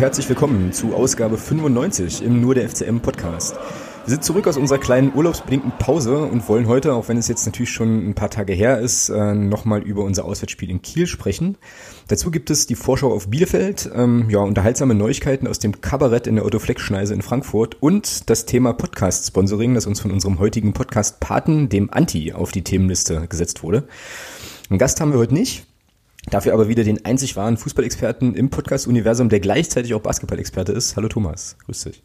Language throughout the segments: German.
herzlich willkommen zu Ausgabe 95 im Nur der FCM Podcast. Wir sind zurück aus unserer kleinen urlaubsbedingten Pause und wollen heute, auch wenn es jetzt natürlich schon ein paar Tage her ist, äh, nochmal über unser Auswärtsspiel in Kiel sprechen. Dazu gibt es die Vorschau auf Bielefeld, ähm, ja, unterhaltsame Neuigkeiten aus dem Kabarett in der Otto Fleck Schneise in Frankfurt und das Thema Podcast-Sponsoring, das uns von unserem heutigen Podcast-Paten, dem Anti, auf die Themenliste gesetzt wurde. Einen Gast haben wir heute nicht. Dafür aber wieder den einzig wahren Fußballexperten im Podcast-Universum, der gleichzeitig auch Basketball-Experte ist. Hallo Thomas, grüß dich.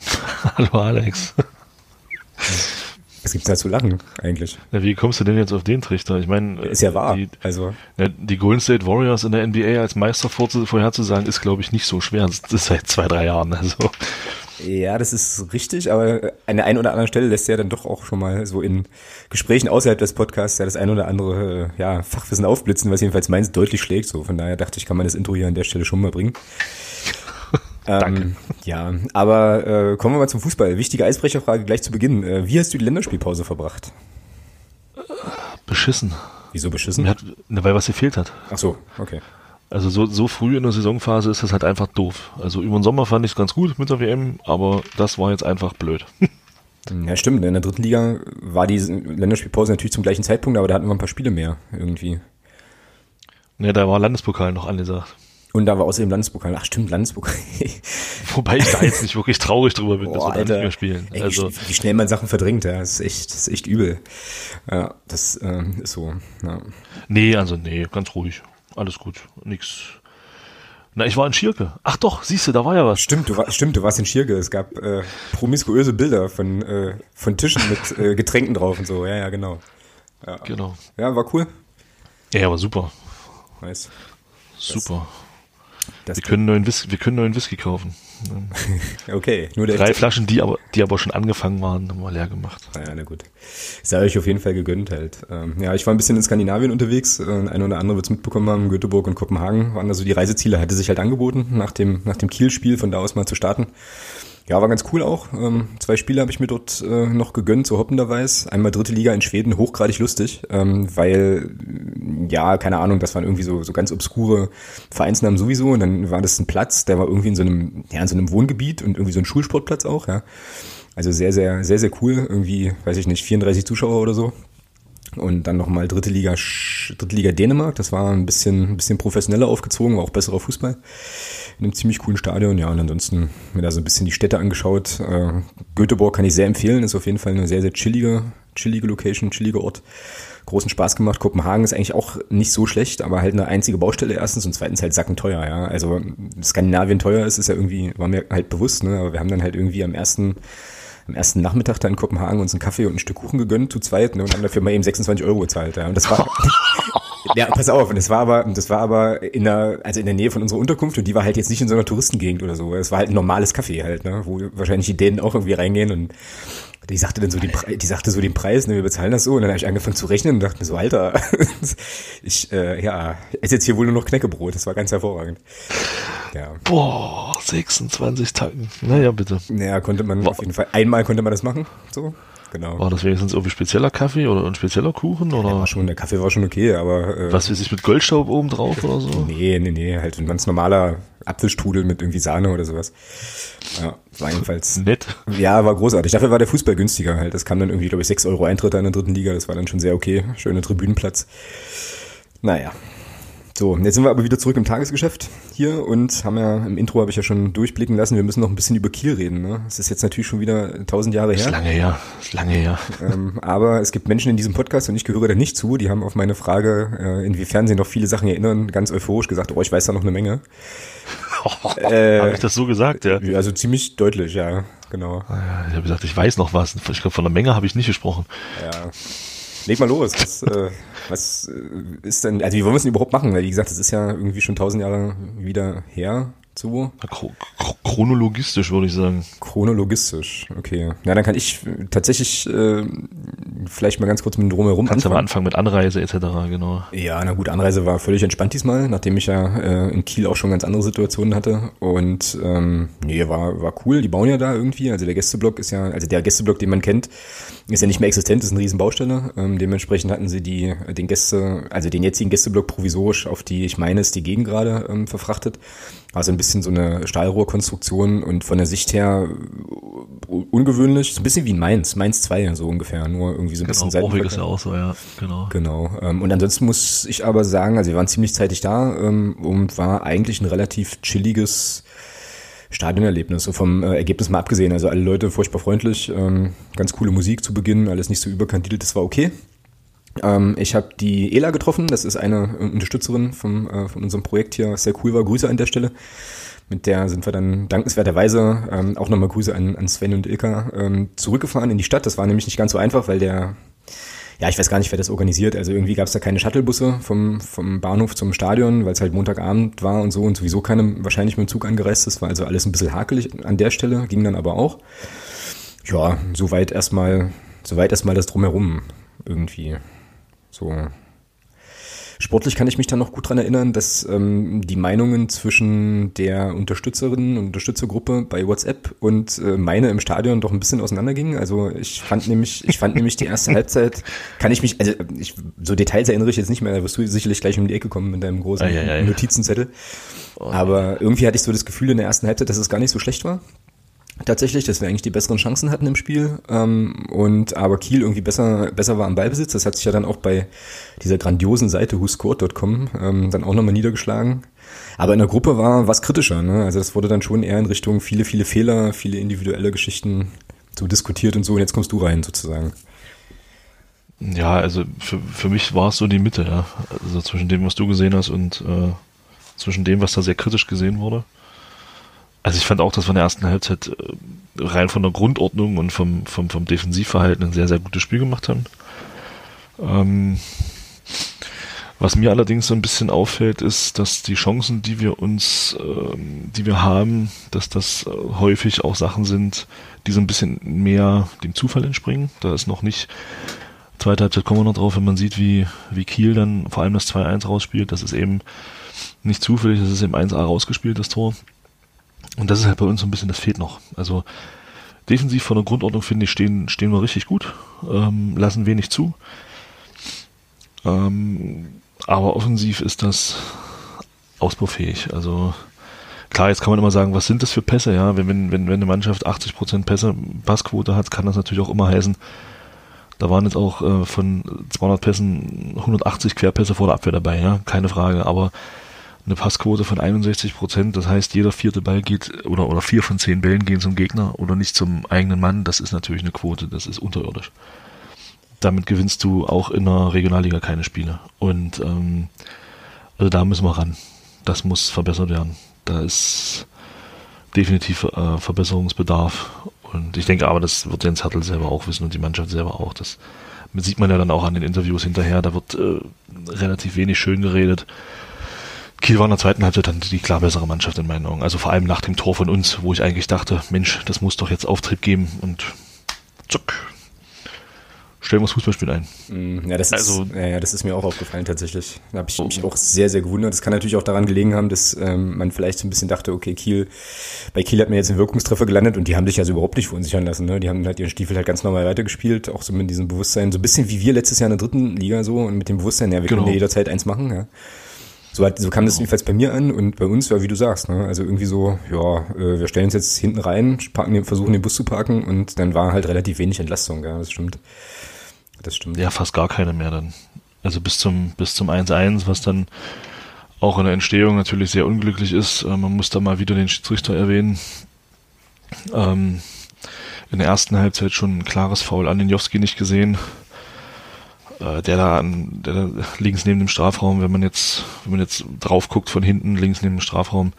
Hallo Alex. Was gibt's da zu lachen eigentlich? Ja, wie kommst du denn jetzt auf den Trichter? Ich meine, ist ja wahr. Die, also ja, die Golden State Warriors in der NBA als Meister vorherzusagen, ist glaube ich nicht so schwer. Das ist seit zwei drei Jahren. Also ja, das ist richtig, aber an der einen oder anderen Stelle lässt er dann doch auch schon mal so in Gesprächen außerhalb des Podcasts ja das ein oder andere ja, Fachwissen aufblitzen, was jedenfalls meins deutlich schlägt. So, von daher dachte ich, kann man das Intro hier an der Stelle schon mal bringen. Danke. Ähm, ja, aber äh, kommen wir mal zum Fußball. Wichtige Eisbrecherfrage gleich zu Beginn. Äh, wie hast du die Länderspielpause verbracht? Beschissen. Wieso beschissen? Hat, weil was gefehlt hat. Ach so, okay. Also so, so früh in der Saisonphase ist das halt einfach doof. Also über den Sommer fand ich es ganz gut mit der WM, aber das war jetzt einfach blöd. Ja, stimmt. In der dritten Liga war die Länderspielpause natürlich zum gleichen Zeitpunkt, aber da hatten wir ein paar Spiele mehr irgendwie. Ne, da war Landespokal noch angesagt. Und da war außerdem Landespokal. Ach stimmt, Landespokal. Wobei ich da jetzt nicht wirklich traurig drüber bin, Boah, dass wir da Alter. nicht mehr spielen. Ey, also, wie, wie schnell man Sachen verdrängt, ja, das ist echt, das ist echt übel. Ja, das ähm, ist so. Ja. nee, also nee, ganz ruhig. Alles gut. Nix. Na, ich war in Schirke. Ach doch, siehst du, da war ja was. Stimmt, du war, stimmt, du warst in Schirke. Es gab äh, promiskuöse Bilder von äh, von Tischen mit äh, Getränken drauf und so. Ja, ja, genau. Ja, Genau. ja war cool. Ja, aber super. Nice. Super. Das Wir können neuen Whisky, wir können neuen Whisky kaufen. okay, nur der Drei Flaschen, die aber, die aber schon angefangen waren, haben wir leer gemacht. Ja, na gut. Sei euch auf jeden Fall gegönnt halt. Ähm, ja, ich war ein bisschen in Skandinavien unterwegs. Äh, ein oder andere wird es mitbekommen haben. Göteborg und Kopenhagen waren also die Reiseziele. Hatte sich halt angeboten, nach dem, nach dem Kiel-Spiel von da aus mal zu starten. Ja, war ganz cool auch. Ähm, zwei Spiele habe ich mir dort äh, noch gegönnt, so hoppenderweise. Einmal dritte Liga in Schweden, hochgradig lustig, ähm, weil, ja, keine Ahnung, das waren irgendwie so, so ganz obskure Vereinsnamen sowieso. Und dann war das ein Platz, der war irgendwie in so einem, ja, in so einem Wohngebiet und irgendwie so ein Schulsportplatz auch, ja. Also sehr, sehr, sehr, sehr cool. Irgendwie, weiß ich nicht, 34 Zuschauer oder so. Und dann nochmal dritte Liga, dritte Liga Dänemark. Das war ein bisschen, ein bisschen professioneller aufgezogen, war auch besserer Fußball. In einem ziemlich coolen Stadion. Ja, und ansonsten mir da so ein bisschen die Städte angeschaut. Äh, Göteborg kann ich sehr empfehlen. Ist auf jeden Fall eine sehr, sehr chillige, chillige Location, chilliger Ort. Großen Spaß gemacht. Kopenhagen ist eigentlich auch nicht so schlecht, aber halt eine einzige Baustelle erstens und zweitens halt sackenteuer, ja. Also Skandinavien teuer ist, ist ja irgendwie, war mir halt bewusst, ne? Aber wir haben dann halt irgendwie am ersten am ersten Nachmittag da in Kopenhagen uns einen Kaffee und ein Stück Kuchen gegönnt zu zweit ne, und haben dafür mal eben 26 Euro gezahlt. Ja. Und das war, ja, pass auf, und das war aber, das war aber in der, also in der Nähe von unserer Unterkunft und die war halt jetzt nicht in so einer Touristengegend oder so. Es war halt ein normales Café halt, ne, wo wahrscheinlich die Dänen auch irgendwie reingehen und die sagte dann so den Pre die sagte so den Preis, ne, wir bezahlen das so und dann habe ich angefangen zu rechnen und dachte mir so, Alter, ich, äh, ja, esse jetzt hier wohl nur noch Knäckebrot, das war ganz hervorragend. Ja. Boah, 26 Tacken. Naja, bitte. Naja, konnte man auf jeden Fall, einmal konnte man das machen, so, genau. War das wenigstens irgendwie spezieller Kaffee oder ein spezieller Kuchen oder War schon, der Kaffee war schon okay, aber äh, was weiß ich mit Goldstaub oben drauf oder so? Nee, nee, nee, halt ein ganz normaler Apfelstrudel mit irgendwie Sahne oder sowas. Ja, war jedenfalls. Nett. Ja, war großartig. Dafür war der Fußball günstiger halt. Das kam dann irgendwie, glaube ich, 6 Euro Eintritt in der dritten Liga. Das war dann schon sehr okay. Schöner Tribünenplatz. Naja. So, jetzt sind wir aber wieder zurück im Tagesgeschäft hier und haben ja im Intro habe ich ja schon durchblicken lassen, wir müssen noch ein bisschen über Kiel reden. Ne? Das ist jetzt natürlich schon wieder tausend Jahre Ist her. lange her. Ist lange her. Ähm, aber es gibt Menschen in diesem Podcast und ich gehöre da nicht zu, die haben auf meine Frage, äh, inwiefern sie noch viele Sachen erinnern, ganz euphorisch gesagt, oh, ich weiß da noch eine Menge. Äh, Habe ich das so gesagt, ja? Ja, Also ziemlich deutlich, ja, genau. Ja, Ich habe gesagt, ich weiß noch was. Ich glaube, von der Menge habe ich nicht gesprochen. Ja. Leg mal los. Was, äh, was äh, ist denn, also wie wollen wir es denn überhaupt machen? Weil wie gesagt, das ist ja irgendwie schon tausend Jahre wieder her. Chro- chronologistisch würde ich sagen. chronologistisch, okay. Ja, dann kann ich äh, tatsächlich, äh, vielleicht mal ganz kurz mit dem Drumherum Kannst anfangen. am Anfang mit Anreise etc., genau. Ja, na gut, Anreise war völlig entspannt diesmal, nachdem ich ja äh, in Kiel auch schon ganz andere Situationen hatte. Und ähm, nee, war, war cool. Die bauen ja da irgendwie. Also der Gästeblock ist ja, also der Gästeblock, den man kennt, ist ja nicht mehr existent, ist eine Riesenbaustelle. Ähm, dementsprechend hatten sie die, den Gäste, also den jetzigen Gästeblock provisorisch auf die, ich meine, ist die Gegend gerade ähm, verfrachtet. Also ein bisschen so eine Stahlrohrkonstruktion und von der Sicht her ungewöhnlich, so ein bisschen wie Mainz, Mainz 2 so ungefähr, nur irgendwie so ein genau, bisschen Seitenverkehr. ist ja auch so, ja, genau. Genau. Ähm, und ansonsten muss ich aber sagen, also wir waren ziemlich zeitig da ähm, und war eigentlich ein relativ chilliges Stadionerlebnis, so vom äh, Ergebnis mal abgesehen. Also alle Leute furchtbar freundlich, ähm, ganz coole Musik zu Beginn, alles nicht so überkandidelt, das war okay. Ähm, ich habe die Ela getroffen, das ist eine Unterstützerin vom, äh, von unserem Projekt hier, sehr cool war. Grüße an der Stelle. Mit der sind wir dann dankenswerterweise ähm, auch nochmal Grüße an, an Sven und Ilka ähm, zurückgefahren in die Stadt. Das war nämlich nicht ganz so einfach, weil der, ja, ich weiß gar nicht, wer das organisiert. Also irgendwie gab es da keine Shuttlebusse vom, vom Bahnhof zum Stadion, weil es halt Montagabend war und so und sowieso keine wahrscheinlich mit dem Zug angereist ist. War also alles ein bisschen hakelig an der Stelle, ging dann aber auch. Ja, soweit erstmal, soweit erstmal das drumherum irgendwie. So. Sportlich kann ich mich dann noch gut dran erinnern, dass ähm, die Meinungen zwischen der Unterstützerinnen und Unterstützergruppe bei WhatsApp und äh, meine im Stadion doch ein bisschen auseinandergingen. Also ich fand nämlich, ich fand nämlich die erste Halbzeit, kann ich mich, also ich, so Details erinnere ich jetzt nicht mehr, da wirst du sicherlich gleich um die Ecke kommen mit deinem großen ei, ei, ei. Notizenzettel. Oh, Aber irgendwie hatte ich so das Gefühl in der ersten Halbzeit, dass es gar nicht so schlecht war tatsächlich, dass wir eigentlich die besseren Chancen hatten im Spiel ähm, und aber Kiel irgendwie besser besser war am Ballbesitz. Das hat sich ja dann auch bei dieser grandiosen Seite whoscored.com ähm, dann auch nochmal niedergeschlagen. Aber in der Gruppe war was kritischer. Ne? Also das wurde dann schon eher in Richtung viele viele Fehler, viele individuelle Geschichten so diskutiert und so. Und jetzt kommst du rein sozusagen. Ja, also für, für mich war es so die Mitte, ja. Also zwischen dem, was du gesehen hast und äh, zwischen dem, was da sehr kritisch gesehen wurde. Also ich fand auch, dass wir in der ersten Halbzeit äh, rein von der Grundordnung und vom, vom, vom Defensivverhalten ein sehr, sehr gutes Spiel gemacht haben. Ähm, was mir allerdings so ein bisschen auffällt, ist, dass die Chancen, die wir uns, ähm, die wir haben, dass das äh, häufig auch Sachen sind, die so ein bisschen mehr dem Zufall entspringen. Da ist noch nicht, zweite Halbzeit kommen wir noch drauf, wenn man sieht, wie, wie Kiel dann vor allem das 2-1 rausspielt. Das ist eben nicht zufällig, das ist eben 1A rausgespielt, das Tor. Und das ist halt bei uns so ein bisschen, das fehlt noch. Also defensiv von der Grundordnung finde ich, stehen, stehen wir richtig gut, ähm, lassen wenig zu. Ähm, aber offensiv ist das ausbaufähig. Also klar, jetzt kann man immer sagen, was sind das für Pässe, ja? Wenn, wenn, wenn, eine Mannschaft 80% Pässe, Passquote hat, kann das natürlich auch immer heißen, da waren jetzt auch äh, von 200 Pässen 180 Querpässe vor der Abwehr dabei, ja, keine Frage. Aber eine Passquote von 61 Prozent. Das heißt, jeder vierte Ball geht oder, oder vier von zehn Bällen gehen zum Gegner oder nicht zum eigenen Mann. Das ist natürlich eine Quote, das ist unterirdisch. Damit gewinnst du auch in der Regionalliga keine Spiele. Und ähm, also da müssen wir ran. Das muss verbessert werden. Da ist definitiv äh, Verbesserungsbedarf. Und ich denke aber, das wird Jens Hertel selber auch wissen und die Mannschaft selber auch. Das sieht man ja dann auch an den Interviews hinterher. Da wird äh, relativ wenig schön geredet. Kiel war in der zweiten Halbzeit dann die klar bessere Mannschaft in meinen Augen. Also vor allem nach dem Tor von uns, wo ich eigentlich dachte, Mensch, das muss doch jetzt Auftrieb geben und zuck. Stellen wir das Fußballspiel ein. Mm, ja das, also, ist, ja, das ist mir auch aufgefallen tatsächlich. Da habe ich mich auch sehr, sehr gewundert. Das kann natürlich auch daran gelegen haben, dass ähm, man vielleicht so ein bisschen dachte, okay, Kiel, bei Kiel hat man jetzt einen Wirkungstreffer gelandet und die haben sich also überhaupt nicht verunsichern lassen. Ne? Die haben halt ihren Stiefel halt ganz normal weitergespielt, auch so mit diesem Bewusstsein, so ein bisschen wie wir letztes Jahr in der dritten Liga so und mit dem Bewusstsein, ja, wir genau. können ja jederzeit eins machen. Ja. So, hat, so kam das jedenfalls bei mir an und bei uns, ja, wie du sagst, ne? also irgendwie so, ja, äh, wir stellen uns jetzt hinten rein, parken, versuchen den Bus zu parken und dann war halt relativ wenig Entlastung, ja, das stimmt. Das stimmt. Ja, fast gar keine mehr dann. Also bis zum, bis zum 1-1, was dann auch in der Entstehung natürlich sehr unglücklich ist. Äh, man muss da mal wieder den Schiedsrichter erwähnen. Ähm, in der ersten Halbzeit schon ein klares Foul an den Jowski nicht gesehen der da an, der da links neben dem Strafraum, wenn man jetzt, wenn man jetzt drauf guckt von hinten, links neben dem Strafraum,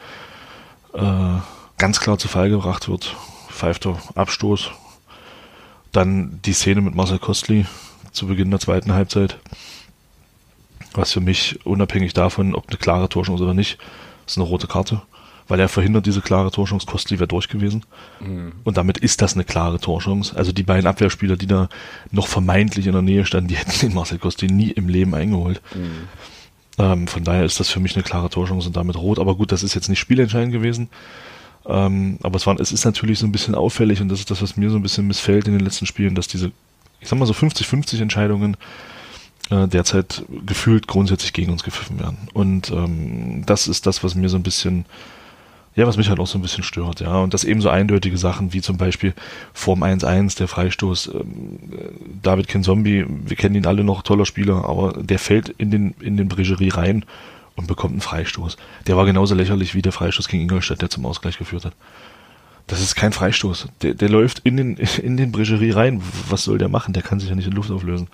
äh, ganz klar zu Fall gebracht wird. Pfeifter Abstoß. Dann die Szene mit Marcel Kostli zu Beginn der zweiten Halbzeit. Was für mich, unabhängig davon, ob eine klare Torchance oder nicht, ist eine rote Karte. Weil er verhindert diese klare Torchance. Kostli wäre durch gewesen. Mhm. Und damit ist das eine klare Torchance. Also die beiden Abwehrspieler, die da noch vermeintlich in der Nähe standen, die hätten den Marcel Kostli nie im Leben eingeholt. Mhm. Ähm, von daher ist das für mich eine klare Torchance und damit rot. Aber gut, das ist jetzt nicht spielentscheidend gewesen. Ähm, aber es, war, es ist natürlich so ein bisschen auffällig und das ist das, was mir so ein bisschen missfällt in den letzten Spielen, dass diese, ich sag mal so 50-50 Entscheidungen äh, derzeit gefühlt grundsätzlich gegen uns gepfiffen werden. Und ähm, das ist das, was mir so ein bisschen, ja, was mich halt auch so ein bisschen stört, ja. Und das eben so eindeutige Sachen wie zum Beispiel Form 1-1, der Freistoß, ähm, David Kinzombie, wir kennen ihn alle noch, toller Spieler, aber der fällt in den, in den Bregerie rein und bekommt einen Freistoß. Der war genauso lächerlich wie der Freistoß gegen Ingolstadt, der zum Ausgleich geführt hat. Das ist kein Freistoß. Der, der läuft in den, in den Bregerie rein. Was soll der machen? Der kann sich ja nicht in Luft auflösen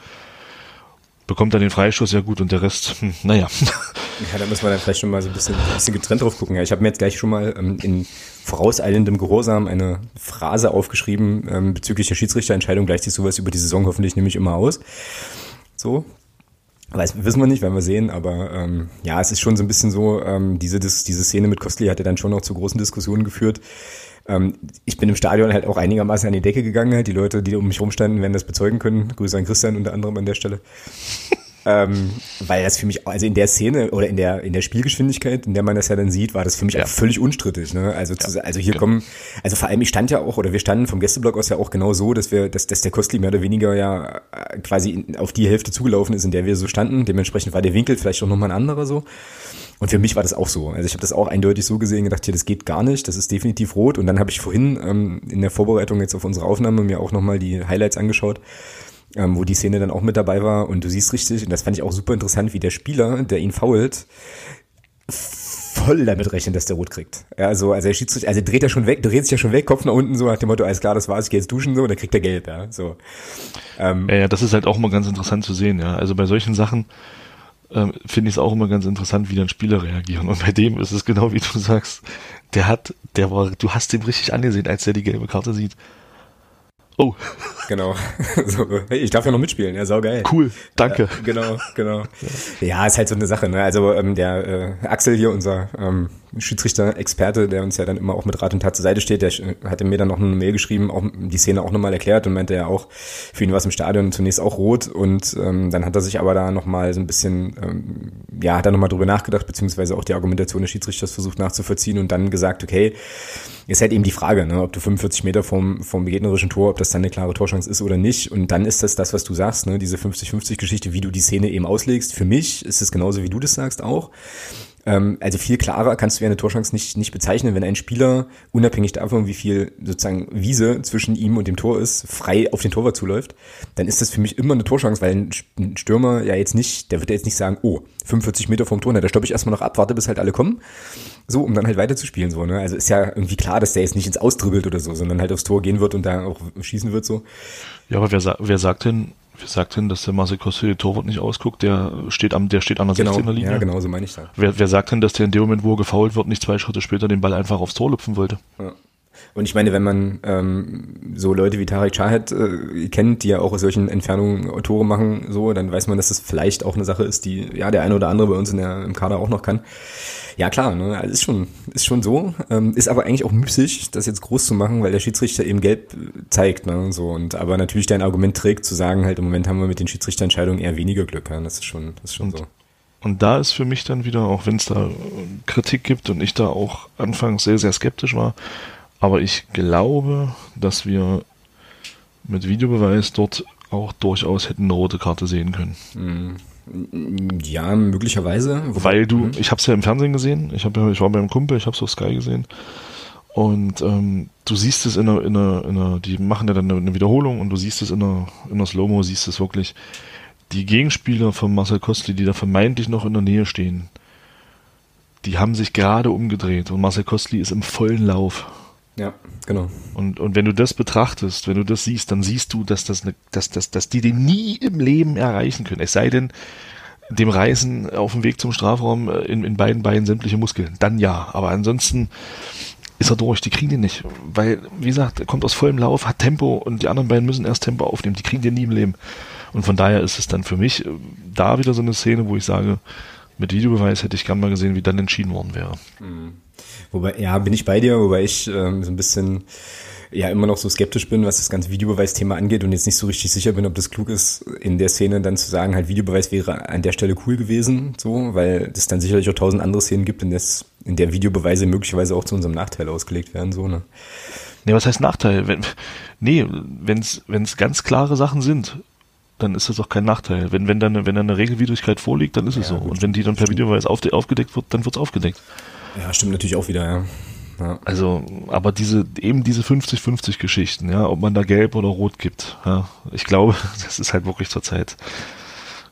bekommt dann den Freistoß, ja gut, und der Rest, hm, naja. Ja, da muss man dann vielleicht schon mal so ein bisschen, ein bisschen getrennt drauf gucken. Ja, ich habe mir jetzt gleich schon mal ähm, in vorauseilendem Gehorsam eine Phrase aufgeschrieben ähm, bezüglich der Schiedsrichterentscheidung. Gleicht sich sowas über die Saison hoffentlich nämlich immer aus. So, Weiß, wissen wir nicht, werden wir sehen, aber ähm, ja, es ist schon so ein bisschen so, ähm, diese, das, diese Szene mit Kostli hat ja dann schon noch zu großen Diskussionen geführt. Ähm, ich bin im Stadion halt auch einigermaßen an die Decke gegangen. Halt. Die Leute, die um mich rumstanden, werden das bezeugen können. Grüße an Christian unter anderem an der Stelle. Ähm, weil das für mich, also in der Szene oder in der in der Spielgeschwindigkeit, in der man das ja dann sieht, war das für mich ja. auch völlig unstrittig. Ne? Also, ja. zu, also hier ja. kommen, also vor allem ich stand ja auch oder wir standen vom Gästeblock aus ja auch genau so, dass wir, dass, dass der Kostli mehr oder weniger ja äh, quasi auf die Hälfte zugelaufen ist, in der wir so standen. Dementsprechend war der Winkel vielleicht auch nochmal ein anderer so. Und für mich war das auch so. Also ich habe das auch eindeutig so gesehen, gedacht, hier, das geht gar nicht, das ist definitiv rot. Und dann habe ich vorhin ähm, in der Vorbereitung jetzt auf unsere Aufnahme mir auch nochmal die Highlights angeschaut, ähm, wo die Szene dann auch mit dabei war. Und du siehst richtig, und das fand ich auch super interessant, wie der Spieler, der ihn fault, voll damit rechnet, dass der rot kriegt. Ja, also, also er schießt, also dreht er schon weg, dreht sich ja schon weg, Kopf nach unten so nach dem Motto, alles klar, das war's, ich gehe jetzt duschen so, und dann kriegt er gelb, ja, so. Ähm, ja, ja, das ist halt auch mal ganz interessant zu sehen, ja. Also bei solchen Sachen, ähm, finde ich es auch immer ganz interessant, wie dann Spieler reagieren. Und bei dem ist es genau wie du sagst. Der hat, der war, du hast den richtig angesehen, als der die gelbe Karte sieht. Oh. Genau. So, hey, ich darf ja noch mitspielen, ja, saugeil. Cool, danke. Ja, genau, genau. Ja, ist halt so eine Sache, ne? Also ähm, der äh, Axel hier, unser ähm, Schiedsrichter-Experte, der uns ja dann immer auch mit Rat und Tat zur Seite steht, der hatte mir dann noch eine Mail geschrieben, auch die Szene auch nochmal erklärt und meinte ja auch, für ihn war es im Stadion zunächst auch rot und ähm, dann hat er sich aber da nochmal so ein bisschen, ähm, ja, hat er nochmal drüber nachgedacht, beziehungsweise auch die Argumentation des Schiedsrichters versucht nachzuvollziehen und dann gesagt, okay, ist halt eben die Frage, ne, ob du 45 Meter vom, vom gegnerischen Tor, ob das dann eine klare Torchance ist oder nicht und dann ist das das, was du sagst, ne, diese 50-50-Geschichte, wie du die Szene eben auslegst. Für mich ist es genauso, wie du das sagst auch. Ähm, also viel klarer kannst du ja eine Torchance nicht, nicht bezeichnen, wenn ein Spieler, unabhängig davon, wie viel sozusagen Wiese zwischen ihm und dem Tor ist, frei auf den Torwart zuläuft, dann ist das für mich immer eine Torchance, weil ein Stürmer ja jetzt nicht, der wird ja jetzt nicht sagen, oh, 45 Meter vom Tor, na, da stoppe ich erstmal noch ab, warte, bis halt alle kommen, so, um dann halt weiterzuspielen, so, ne? Also ist ja irgendwie klar, dass der jetzt nicht ins Ausdribbelt oder so, sondern halt aufs Tor gehen wird und da auch schießen wird, so. Ja, aber wer, wer sagt denn, Wer sagt denn, dass der Marcel Kostel Torwart nicht ausguckt? Der steht am, der steht an der genau, 16er Linie. Ja, genau, so meine ich das. Wer, wer sagt denn, dass der in dem Moment, wo er gefault wird, nicht zwei Schritte später den Ball einfach aufs Tor lupfen wollte? Ja. Und ich meine, wenn man ähm, so Leute wie Tarek Chahed äh, kennt, die ja auch aus solchen Entfernungen Tore machen, so, dann weiß man, dass das vielleicht auch eine Sache ist, die ja der eine oder andere bei uns in der, im Kader auch noch kann. Ja klar, ne, also ist schon ist schon so, ähm, ist aber eigentlich auch müßig, das jetzt groß zu machen, weil der Schiedsrichter eben gelb zeigt, ne, so und aber natürlich dein Argument trägt zu sagen, halt im Moment haben wir mit den Schiedsrichterentscheidungen eher weniger Glück, ja, das ist schon das ist schon und, so. Und da ist für mich dann wieder, auch wenn es da Kritik gibt und ich da auch anfangs sehr sehr skeptisch war, aber ich glaube, dass wir mit Videobeweis dort auch durchaus hätten eine rote Karte sehen können. Mhm. Ja, möglicherweise. Weil du, mhm. ich habe es ja im Fernsehen gesehen, ich, hab ich war beim Kumpel, ich habe es auf Sky gesehen. Und ähm, du siehst es in einer, in, einer, in einer, die machen ja dann eine Wiederholung und du siehst es in einer, in einer Slow-Mo, siehst es wirklich. Die Gegenspieler von Marcel Kostli, die da vermeintlich noch in der Nähe stehen, die haben sich gerade umgedreht und Marcel Kostli ist im vollen Lauf. Ja, genau. Und, und wenn du das betrachtest, wenn du das siehst, dann siehst du, dass, das eine, dass, dass, dass die den nie im Leben erreichen können. Es sei denn, dem Reißen auf dem Weg zum Strafraum äh, in, in beiden Beinen sämtliche Muskeln. Dann ja. Aber ansonsten ist er durch. Die kriegen den nicht. Weil, wie gesagt, er kommt aus vollem Lauf, hat Tempo und die anderen beiden müssen erst Tempo aufnehmen. Die kriegen den nie im Leben. Und von daher ist es dann für mich äh, da wieder so eine Szene, wo ich sage, mit Videobeweis hätte ich gern mal gesehen, wie dann entschieden worden wäre. Mhm. Wobei, ja, bin ich bei dir, wobei ich ähm, so ein bisschen ja immer noch so skeptisch bin, was das ganze Videobeweisthema angeht und jetzt nicht so richtig sicher bin, ob das klug ist, in der Szene dann zu sagen, halt Videobeweis wäre an der Stelle cool gewesen, so, weil es dann sicherlich auch tausend andere Szenen gibt, in, des, in der Videobeweise möglicherweise auch zu unserem Nachteil ausgelegt werden, so, ne? Nee, was heißt Nachteil? Wenn, nee, wenn es ganz klare Sachen sind, dann ist das auch kein Nachteil. Wenn, wenn, dann, wenn dann eine Regelwidrigkeit vorliegt, dann ist es ja, so. Gut, und wenn die dann per Videobeweis auf, aufgedeckt wird, dann wird es aufgedeckt. Ja, stimmt natürlich auch wieder, ja. ja. Also, aber diese, eben diese 50-50 Geschichten, ja, ob man da gelb oder rot gibt, ja, ich glaube, das ist halt wirklich zurzeit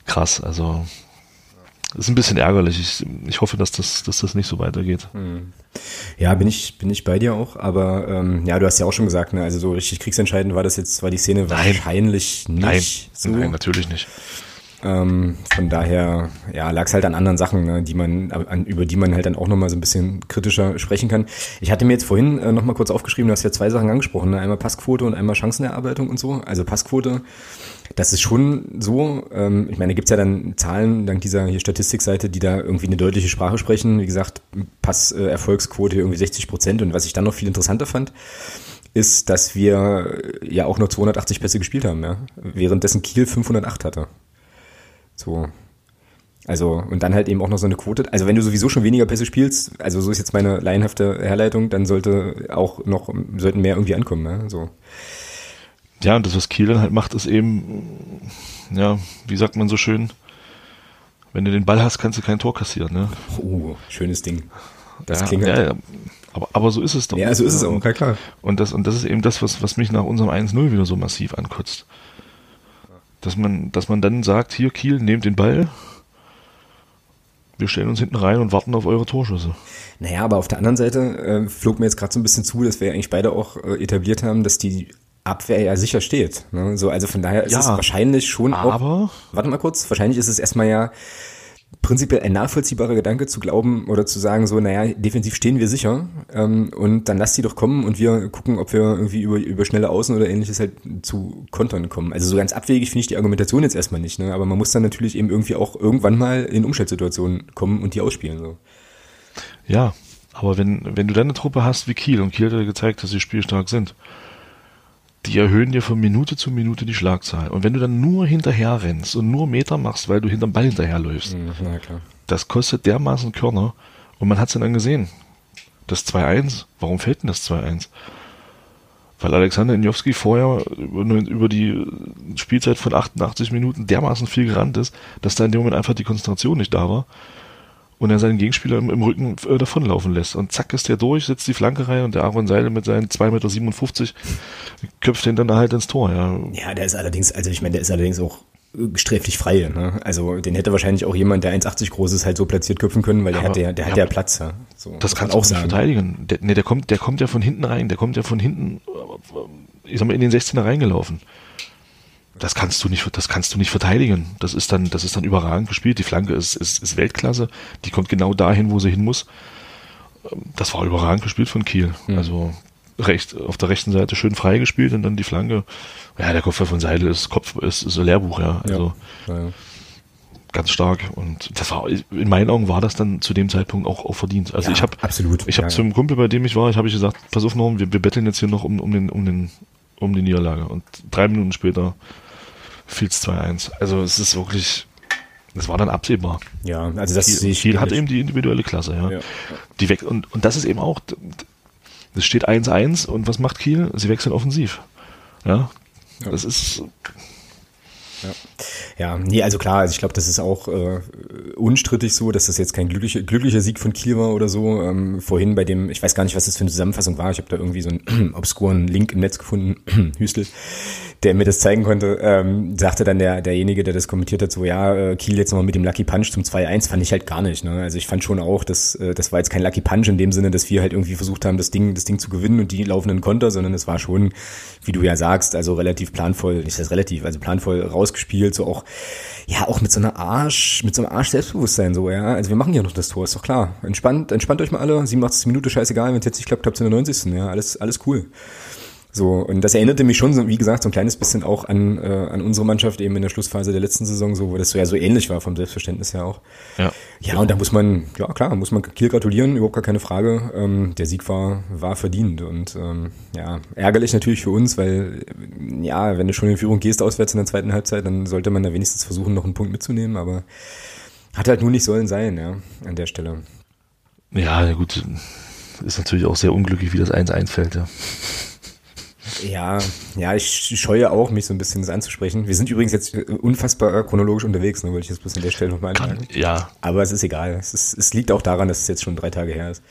krass. Also, ist ein bisschen ärgerlich. Ich, ich hoffe, dass das, dass das nicht so weitergeht. Hm. Ja, bin ich, bin ich bei dir auch. Aber ähm, ja, du hast ja auch schon gesagt, ne, also so richtig kriegsentscheidend war das jetzt, war die Szene Nein. wahrscheinlich nicht. Nein, so. Nein natürlich nicht. Ähm, von daher, ja, lag es halt an anderen Sachen, ne, die man, an, über die man halt dann auch nochmal so ein bisschen kritischer sprechen kann. Ich hatte mir jetzt vorhin äh, nochmal kurz aufgeschrieben, du hast ja zwei Sachen angesprochen, ne? einmal Passquote und einmal Chancenerarbeitung und so. Also Passquote, das ist schon so, ähm, ich meine, da gibt's ja dann Zahlen dank dieser hier Statistikseite, die da irgendwie eine deutliche Sprache sprechen. Wie gesagt, Passerfolgsquote äh, irgendwie 60 Prozent. Und was ich dann noch viel interessanter fand, ist, dass wir ja auch nur 280 Pässe gespielt haben, ja? währenddessen Kiel 508 hatte. So. Also, und dann halt eben auch noch so eine Quote. Also, wenn du sowieso schon weniger Pässe spielst, also so ist jetzt meine laienhafte Herleitung, dann sollte auch noch, sollten mehr irgendwie ankommen, ne? So. Ja, und das, was Kiel dann halt macht, ist eben, ja, wie sagt man so schön, wenn du den Ball hast, kannst du kein Tor kassieren, ne? Oh, schönes Ding. Das ja, klingt ja, ja. Aber, aber so ist es doch. Ja, so ist es auch, klar. Und das, und das ist eben das, was, was mich nach unserem 1-0 wieder so massiv ankotzt. Dass man, dass man dann sagt, hier Kiel, nehmt den Ball, wir stellen uns hinten rein und warten auf eure Torschüsse. Naja, aber auf der anderen Seite äh, flog mir jetzt gerade so ein bisschen zu, dass wir ja eigentlich beide auch äh, etabliert haben, dass die Abwehr ja sicher steht. Ne? So, also von daher ist ja, es wahrscheinlich schon aber, auch. Warte mal kurz, wahrscheinlich ist es erstmal ja prinzipiell ein nachvollziehbarer Gedanke zu glauben oder zu sagen, so, naja, defensiv stehen wir sicher ähm, und dann lass die doch kommen und wir gucken, ob wir irgendwie über, über schnelle Außen oder ähnliches halt zu Kontern kommen. Also so ganz abwegig finde ich die Argumentation jetzt erstmal nicht, ne? aber man muss dann natürlich eben irgendwie auch irgendwann mal in Umschaltsituationen kommen und die ausspielen. So. Ja, aber wenn, wenn du dann eine Truppe hast wie Kiel und Kiel hat ja gezeigt, dass sie spielstark sind, die erhöhen dir von Minute zu Minute die Schlagzahl. Und wenn du dann nur hinterher rennst und nur Meter machst, weil du hinterm Ball hinterherläufst, mhm, das kostet dermaßen Körner. Und man hat es dann gesehen. Das 2-1, warum fällt denn das 2-1? Weil Alexander Injowski vorher über die Spielzeit von 88 Minuten dermaßen viel gerannt ist, dass da in dem Moment einfach die Konzentration nicht da war und er seinen Gegenspieler im, im Rücken äh, davonlaufen lässt. Und zack ist der durch, setzt die Flanke rein und der Aaron Seidel mit seinen 2,57 Meter köpft den dann halt ins Tor. Ja. ja, der ist allerdings, also ich meine, der ist allerdings auch sträflich frei. Ne? Also den hätte wahrscheinlich auch jemand, der 1,80 groß ist, halt so platziert köpfen können, weil der aber, hat der, der ja, hat ja Platz. Ja. So, das kannst du auch sagen. verteidigen. Der, nee, der kommt, der kommt ja von hinten rein, der kommt ja von hinten, ich sag mal, in den 16er reingelaufen das kannst du nicht, das kannst du nicht verteidigen. Das ist dann, das ist dann überragend gespielt. Die Flanke ist, ist, ist Weltklasse. Die kommt genau dahin, wo sie hin muss. Das war überragend gespielt von Kiel. Mhm. Also recht, auf der rechten Seite schön frei gespielt und dann die Flanke. Ja, der Kopf von Seidel ist Kopf, ist, ist ein Lehrbuch, ja. Also ja. Ja, ja. ganz stark. Und das war, in meinen Augen war das dann zu dem Zeitpunkt auch, auch verdient. Also ich habe absolut. Ich habe zum Kumpel, bei dem ich war, ich habe ich gesagt, pass auf noch, wir, wir betteln jetzt hier noch um, um den, um den, um die Niederlage. Und drei Minuten später fiel es 2-1. Also es ist wirklich, das war dann absehbar. Ja, also das Kiel, Kiel hat eben die individuelle Klasse, ja. ja. Die weg und, und das ist eben auch, es steht 1-1 und was macht Kiel? Sie wechseln offensiv. Ja. ja. Das ist ja. Ja, nee, also klar, also ich glaube, das ist auch äh, unstrittig so, dass das jetzt kein glücklicher, glücklicher Sieg von Kiel war oder so. Ähm, vorhin bei dem, ich weiß gar nicht, was das für eine Zusammenfassung war, ich habe da irgendwie so einen obskuren Link im Netz gefunden, Hüstel, der mir das zeigen konnte, ähm, sagte dann der, derjenige, der das kommentiert hat, so, ja, äh, Kiel jetzt nochmal mit dem Lucky Punch zum 2-1, fand ich halt gar nicht. Ne? Also ich fand schon auch, dass äh, das war jetzt kein Lucky Punch in dem Sinne, dass wir halt irgendwie versucht haben, das Ding, das Ding zu gewinnen und die laufenden Konter, sondern es war schon, wie du ja sagst, also relativ planvoll, nicht das relativ, also planvoll rausgespielt, so auch, ja, auch mit so einer Arsch, mit so einem Arsch Selbstbewusstsein, so, ja. Also wir machen ja noch das Tor, ist doch klar. Entspannt, entspannt euch mal alle, 87 Minuten, scheißegal, wenn es jetzt nicht klappt, klappt es in der 90. Ja, alles, alles cool. So, und das erinnerte mich schon, so, wie gesagt, so ein kleines bisschen auch an, äh, an unsere Mannschaft eben in der Schlussphase der letzten Saison, so, wo das so ja so ähnlich war vom Selbstverständnis her auch. Ja. Ja, und da muss man, ja klar, muss man Kiel gratulieren, überhaupt gar keine Frage. Ähm, der Sieg war, war verdient und ähm, ja, ärgerlich natürlich für uns, weil ja, wenn du schon in Führung gehst auswärts in der zweiten Halbzeit, dann sollte man da wenigstens versuchen, noch einen Punkt mitzunehmen, aber hat halt nur nicht sollen sein, ja, an der Stelle. Ja, gut, ist natürlich auch sehr unglücklich, wie das 1-1 fällt, ja. Ja, ja, ich scheue auch, mich so ein bisschen das anzusprechen. Wir sind übrigens jetzt unfassbar chronologisch unterwegs, ne, wollte ich jetzt bloß an der Stelle nochmal anmerken. Ja. Aber es ist egal. Es, ist, es liegt auch daran, dass es jetzt schon drei Tage her ist.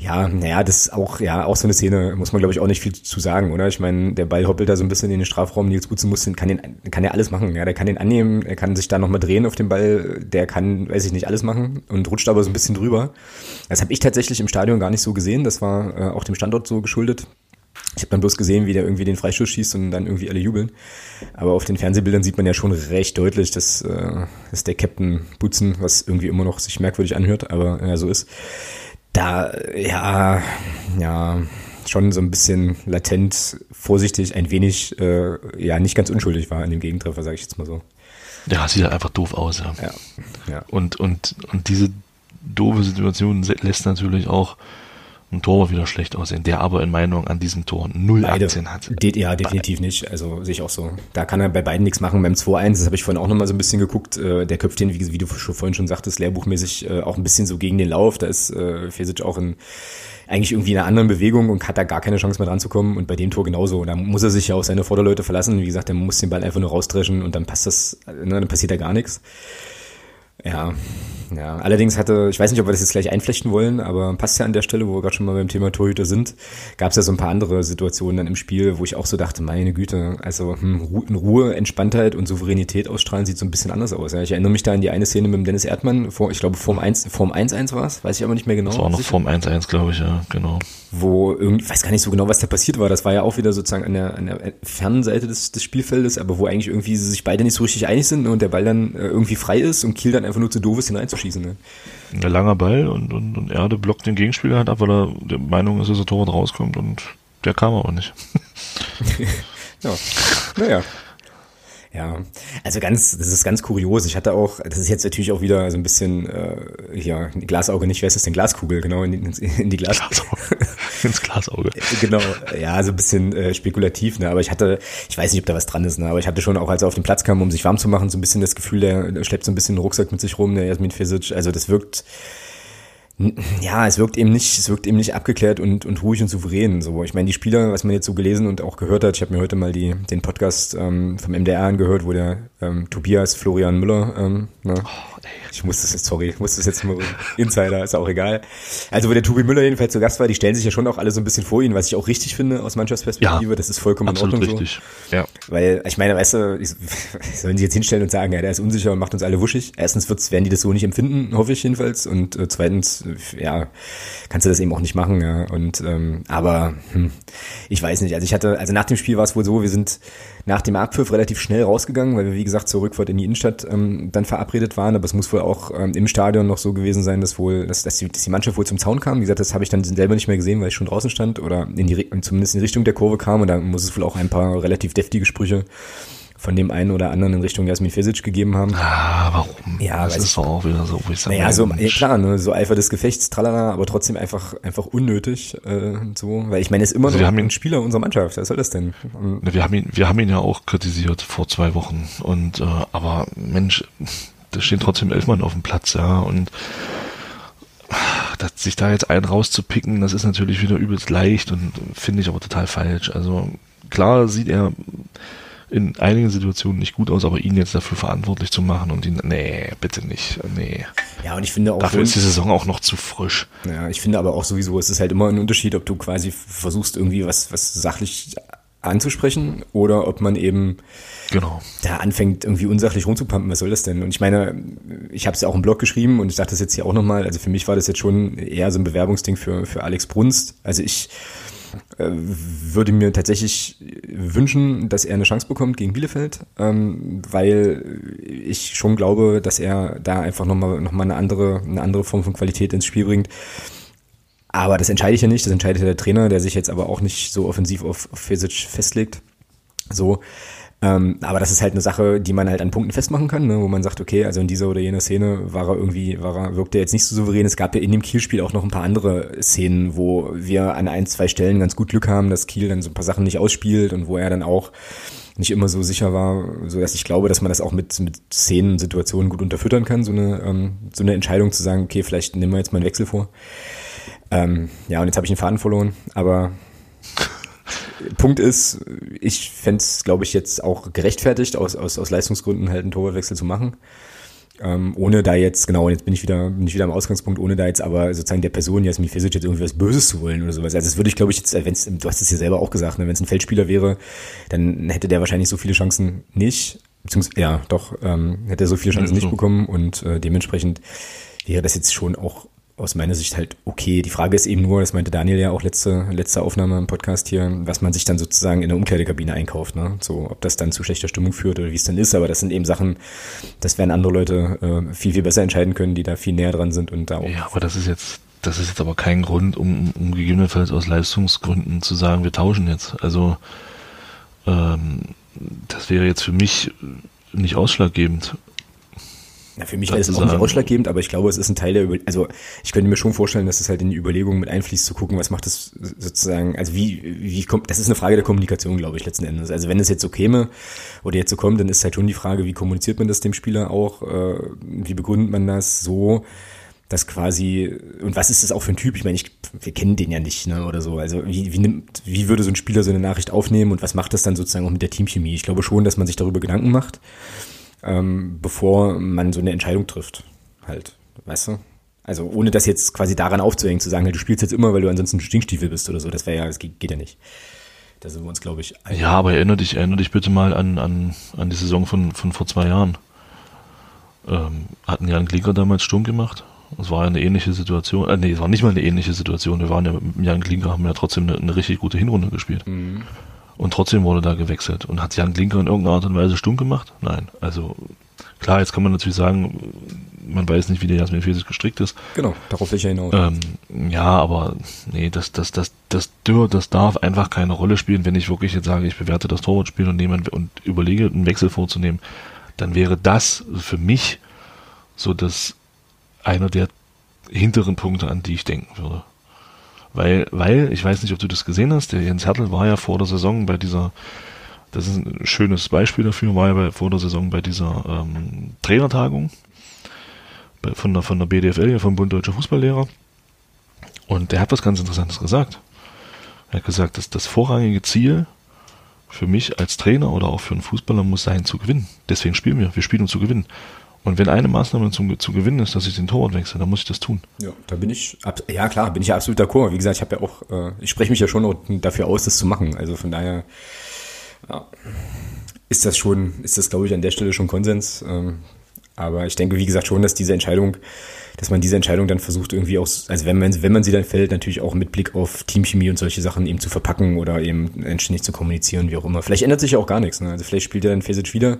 Ja, naja, das ist auch, ja, auch so eine Szene, muss man, glaube ich, auch nicht viel zu sagen, oder? Ich meine, der Ball hoppelt da so ein bisschen in den Strafraum, Nils Butzen muss, kann den, kann ja alles machen, ja, der kann den annehmen, er kann sich da nochmal drehen auf dem Ball, der kann, weiß ich nicht, alles machen und rutscht aber so ein bisschen drüber. Das habe ich tatsächlich im Stadion gar nicht so gesehen, das war äh, auch dem Standort so geschuldet. Ich habe dann bloß gesehen, wie der irgendwie den Freischuss schießt und dann irgendwie alle jubeln. Aber auf den Fernsehbildern sieht man ja schon recht deutlich, dass, äh, dass der Captain Butzen, was irgendwie immer noch sich merkwürdig anhört, aber ja, so ist, da, ja, ja, schon so ein bisschen latent, vorsichtig, ein wenig, äh, ja, nicht ganz unschuldig war an dem Gegentreffer, sage ich jetzt mal so. Ja, sieht halt einfach doof aus, ja. ja, ja. Und, und, und diese doofe Situation lässt natürlich auch ein Tor wieder schlecht aussehen, der aber in Meinung an diesem Tor null Beide. Aktien hat. De ja, definitiv nicht. Also sehe ich auch so. Da kann er bei beiden nichts machen. Beim 2-1, das habe ich vorhin auch nochmal so ein bisschen geguckt, äh, der köpft den, wie, wie, du vorhin schon sagtest, lehrbuchmäßig äh, auch ein bisschen so gegen den Lauf. Da ist äh, Fesic auch in eigentlich irgendwie in einer anderen Bewegung und hat da gar keine Chance mehr dran zu kommen. Und bei dem Tor genauso. Da muss er sich ja auf seine Vorderleute verlassen. Wie gesagt, der muss den Ball einfach nur rausdreschen und dann passt das, ne, dann passiert da gar nichts. Ja, ja. Allerdings hatte, ich weiß nicht, ob wir das jetzt gleich einflechten wollen, aber passt ja an der Stelle, wo wir gerade schon mal beim Thema Torhüter sind, gab es ja so ein paar andere Situationen dann im Spiel, wo ich auch so dachte, meine Güte, also hm, in Ruhe, Entspanntheit und Souveränität ausstrahlen sieht so ein bisschen anders aus. Ja. Ich erinnere mich da an die eine Szene mit dem Dennis Erdmann, vor, ich glaube Form 1, Form 1-1 war es, weiß ich aber nicht mehr genau. Das war auch noch Form 1-1, glaube ich, ja, genau wo irgendwie, ich weiß gar nicht so genau, was da passiert war. Das war ja auch wieder sozusagen an der, an der fernen Seite des, des Spielfeldes, aber wo eigentlich irgendwie sich beide nicht so richtig einig sind und der Ball dann äh, irgendwie frei ist und Kiel dann einfach nur zu doof ist, hineinzuschießen. Ne? Ein langer Ball und, und, und Erde blockt den Gegenspieler halt ab, weil er der Meinung ist, dass er Torwart rauskommt und der kam aber nicht. ja, naja. Ja, also ganz, das ist ganz kurios. Ich hatte auch, das ist jetzt natürlich auch wieder so ein bisschen, äh, ja, Glasauge nicht, wer ist das denn? Glaskugel, genau, in, in, in die Glas Glasauge. ins Glasauge. genau, ja, so ein bisschen äh, spekulativ, ne, aber ich hatte, ich weiß nicht, ob da was dran ist, ne, aber ich hatte schon auch, als er auf den Platz kam, um sich warm zu machen, so ein bisschen das Gefühl, der, der schleppt so ein bisschen den Rucksack mit sich rum, der Jasmin Fesic, also das wirkt, ja, es wirkt eben nicht, es wirkt eben nicht abgeklärt und, und ruhig und souverän. So, ich meine, die Spieler, was man jetzt so gelesen und auch gehört hat, ich habe mir heute mal die, den Podcast ähm, vom MDR angehört, wo der ähm, Tobias Florian Müller, ähm, ne, oh, ich muss das jetzt, sorry, ich muss das jetzt mal, Insider, ist auch egal. Also wo der Tobi Müller jedenfalls zu Gast war, die stellen sich ja schon auch alle so ein bisschen vor ihn, was ich auch richtig finde aus Mannschaftsperspektive, ja, das ist vollkommen in Ordnung richtig. so. Ja. Weil, ich meine, weißt du, sollen sie jetzt hinstellen und sagen, ja, der ist unsicher und macht uns alle wuschig. Erstens wird's, werden die das so nicht empfinden, hoffe ich jedenfalls. Und äh, zweitens, ja, kannst du das eben auch nicht machen, ja. Und ähm, aber hm, ich weiß nicht. Also ich hatte, also nach dem Spiel war es wohl so, wir sind nach dem Abpfiff relativ schnell rausgegangen, weil wir, wie gesagt, zur Rückfahrt in die Innenstadt ähm, dann verabredet waren. Aber es muss wohl auch ähm, im Stadion noch so gewesen sein, dass wohl, dass, dass, die, dass die Mannschaft wohl zum Zaun kam. Wie gesagt, das habe ich dann selber nicht mehr gesehen, weil ich schon draußen stand oder in die, zumindest in die Richtung der Kurve kam. Und da muss es wohl auch ein paar relativ deftige Sprüche von dem einen oder anderen in Richtung Jasmin Fesic gegeben haben. Ah, warum? Ja, das ist doch auch wieder so, wo ich sage. Naja, so, ja, klar, ne, so Eifer des Gefechts, tralala, aber trotzdem einfach, einfach unnötig, äh, so, weil ich meine, es ist immer also noch ein Spieler unserer Mannschaft, was soll das denn? Wir haben ihn, wir haben ihn ja auch kritisiert vor zwei Wochen und, äh, aber Mensch, da stehen trotzdem elf Mann auf dem Platz, ja, und, sich da jetzt einen rauszupicken, das ist natürlich wieder übelst leicht und finde ich aber total falsch. Also klar sieht er in einigen Situationen nicht gut aus, aber ihn jetzt dafür verantwortlich zu machen und ihn, nee, bitte nicht, nee. Ja, und ich finde auch. Dafür ist die Saison auch noch zu frisch. Ja, ich finde aber auch sowieso, es ist halt immer ein Unterschied, ob du quasi versuchst, irgendwie was, was sachlich anzusprechen oder ob man eben genau. da anfängt, irgendwie unsachlich rumzupumpen. Was soll das denn? Und ich meine, ich habe es ja auch im Blog geschrieben und ich dachte das jetzt hier auch nochmal. Also für mich war das jetzt schon eher so ein Bewerbungsding für, für Alex Brunst. Also ich äh, würde mir tatsächlich wünschen, dass er eine Chance bekommt gegen Bielefeld, ähm, weil ich schon glaube, dass er da einfach nochmal noch mal eine andere, eine andere Form von Qualität ins Spiel bringt. Aber das entscheide ich ja nicht, das entscheidet ja der Trainer, der sich jetzt aber auch nicht so offensiv auf, auf Fesic festlegt. So. Ähm, aber das ist halt eine Sache, die man halt an Punkten festmachen kann, ne, wo man sagt, okay, also in dieser oder jener Szene war er irgendwie, war er, wirkte er jetzt nicht so souverän. Es gab ja in dem Kiel-Spiel auch noch ein paar andere Szenen, wo wir an ein, zwei Stellen ganz gut Glück haben, dass Kiel dann so ein paar Sachen nicht ausspielt und wo er dann auch nicht immer so sicher war, so dass ich glaube, dass man das auch mit, mit Szenen, Situationen gut unterfüttern kann, so eine, ähm, so eine Entscheidung zu sagen, okay, vielleicht nehmen wir jetzt mal einen Wechsel vor. Ähm, ja, und jetzt habe ich den Faden verloren, aber Punkt ist, ich fände es, glaube ich, jetzt auch gerechtfertigt, aus, aus, aus Leistungsgründen halt einen Torwartwechsel zu machen. Ähm, ohne da jetzt, genau, jetzt bin ich wieder, bin ich wieder am Ausgangspunkt, ohne da jetzt aber sozusagen der Person Jasmin Fesic jetzt irgendwie was Böses zu wollen oder sowas. Also das würde ich, glaube ich, jetzt, wenn's, du hast es ja selber auch gesagt, ne, wenn es ein Feldspieler wäre, dann hätte der wahrscheinlich so viele Chancen nicht, beziehungsweise, ja, doch, ähm, hätte er so viele Chancen ja, so. nicht bekommen und äh, dementsprechend wäre das jetzt schon auch aus meiner Sicht halt okay. Die Frage ist eben nur, das meinte Daniel ja auch letzte, letzte Aufnahme im Podcast hier, was man sich dann sozusagen in der Umkleidekabine einkauft. Ne? So, ob das dann zu schlechter Stimmung führt oder wie es dann ist. Aber das sind eben Sachen, das werden andere Leute äh, viel, viel besser entscheiden können, die da viel näher dran sind und da auch. Ja, aber das ist jetzt, das ist jetzt aber kein Grund, um, um gegebenenfalls aus Leistungsgründen zu sagen, wir tauschen jetzt. Also ähm, das wäre jetzt für mich nicht ausschlaggebend. Na, für mich wäre es auch nicht ausschlaggebend, aber ich glaube, es ist ein Teil der Über also ich könnte mir schon vorstellen, dass es halt in die Überlegungen mit einfließt, zu gucken, was macht das sozusagen, also wie, wie kommt, das ist eine Frage der Kommunikation, glaube ich, letzten Endes. Also wenn es jetzt so käme oder jetzt so kommt, dann ist halt schon die Frage, wie kommuniziert man das dem Spieler auch, äh, wie begründet man das so, dass quasi, und was ist das auch für ein Typ? Ich meine, ich, wir kennen den ja nicht, ne, oder so. Also wie, wie nimmt, wie würde so ein Spieler so eine Nachricht aufnehmen und was macht das dann sozusagen auch mit der Teamchemie? Ich glaube schon, dass man sich darüber Gedanken macht ähm, bevor man so eine Entscheidung trifft. Halt, weißt du? Also ohne das jetzt quasi daran aufzuhängen, zu sagen, halt, du spielst jetzt immer, weil du ansonsten Stinkstiefel bist oder so. Das wäre ja, das geht, geht, ja nicht. Da sind wir uns, glaube ich. Ja, aber erinnere dich, erinnere dich bitte mal an, an, an die Saison von, von vor zwei Jahren. Ähm, hatten Jan Klinker damals Sturm gemacht. Es war ja eine ähnliche Situation. Äh, nee, es war nicht mal eine ähnliche Situation. Wir waren ja mit Jan Klinker, haben ja trotzdem eine, eine richtig gute Hinrunde gespielt. Mhm. Und trotzdem wurde da gewechselt. Und hat Jan Klinker in irgendeiner Art und Weise stumm gemacht? Nein. Also klar, jetzt kann man natürlich sagen, man weiß nicht, wie der Jasmin Fesis gestrickt ist. Genau, darauf will ich ja hinaus. Ähm, ja, aber nee, das, das, das, das, das darf einfach keine Rolle spielen, wenn ich wirklich jetzt sage, ich bewerte das Torwartspiel und nehme und überlege, einen Wechsel vorzunehmen, dann wäre das für mich so das einer der hinteren Punkte, an die ich denken würde. Weil, weil, ich weiß nicht, ob du das gesehen hast, der Jens Hertel war ja vor der Saison bei dieser, das ist ein schönes Beispiel dafür, war ja bei, vor der Saison bei dieser ähm, Trainertagung bei, von, der, von der BDFL, vom Bund Deutscher Fußballlehrer. Und der hat was ganz Interessantes gesagt. Er hat gesagt, dass das vorrangige Ziel für mich als Trainer oder auch für einen Fußballer muss sein, zu gewinnen. Deswegen spielen wir. Wir spielen, um zu gewinnen. Und wenn eine Maßnahme zum, zu gewinnen ist, dass ich den Torwart wechsle, dann muss ich das tun. Ja, da bin ich, ja klar, bin ich absolut d'accord. Wie gesagt, ich habe ja auch, äh, ich spreche mich ja schon dafür aus, das zu machen. Also von daher ja, ist das schon, ist das glaube ich an der Stelle schon Konsens. Ähm, aber ich denke, wie gesagt, schon, dass diese Entscheidung, dass man diese Entscheidung dann versucht irgendwie auch, also wenn man, wenn man sie dann fällt, natürlich auch mit Blick auf Teamchemie und solche Sachen eben zu verpacken oder eben anständig zu kommunizieren, wie auch immer. Vielleicht ändert sich ja auch gar nichts, ne? Also vielleicht spielt er dann Fesic wieder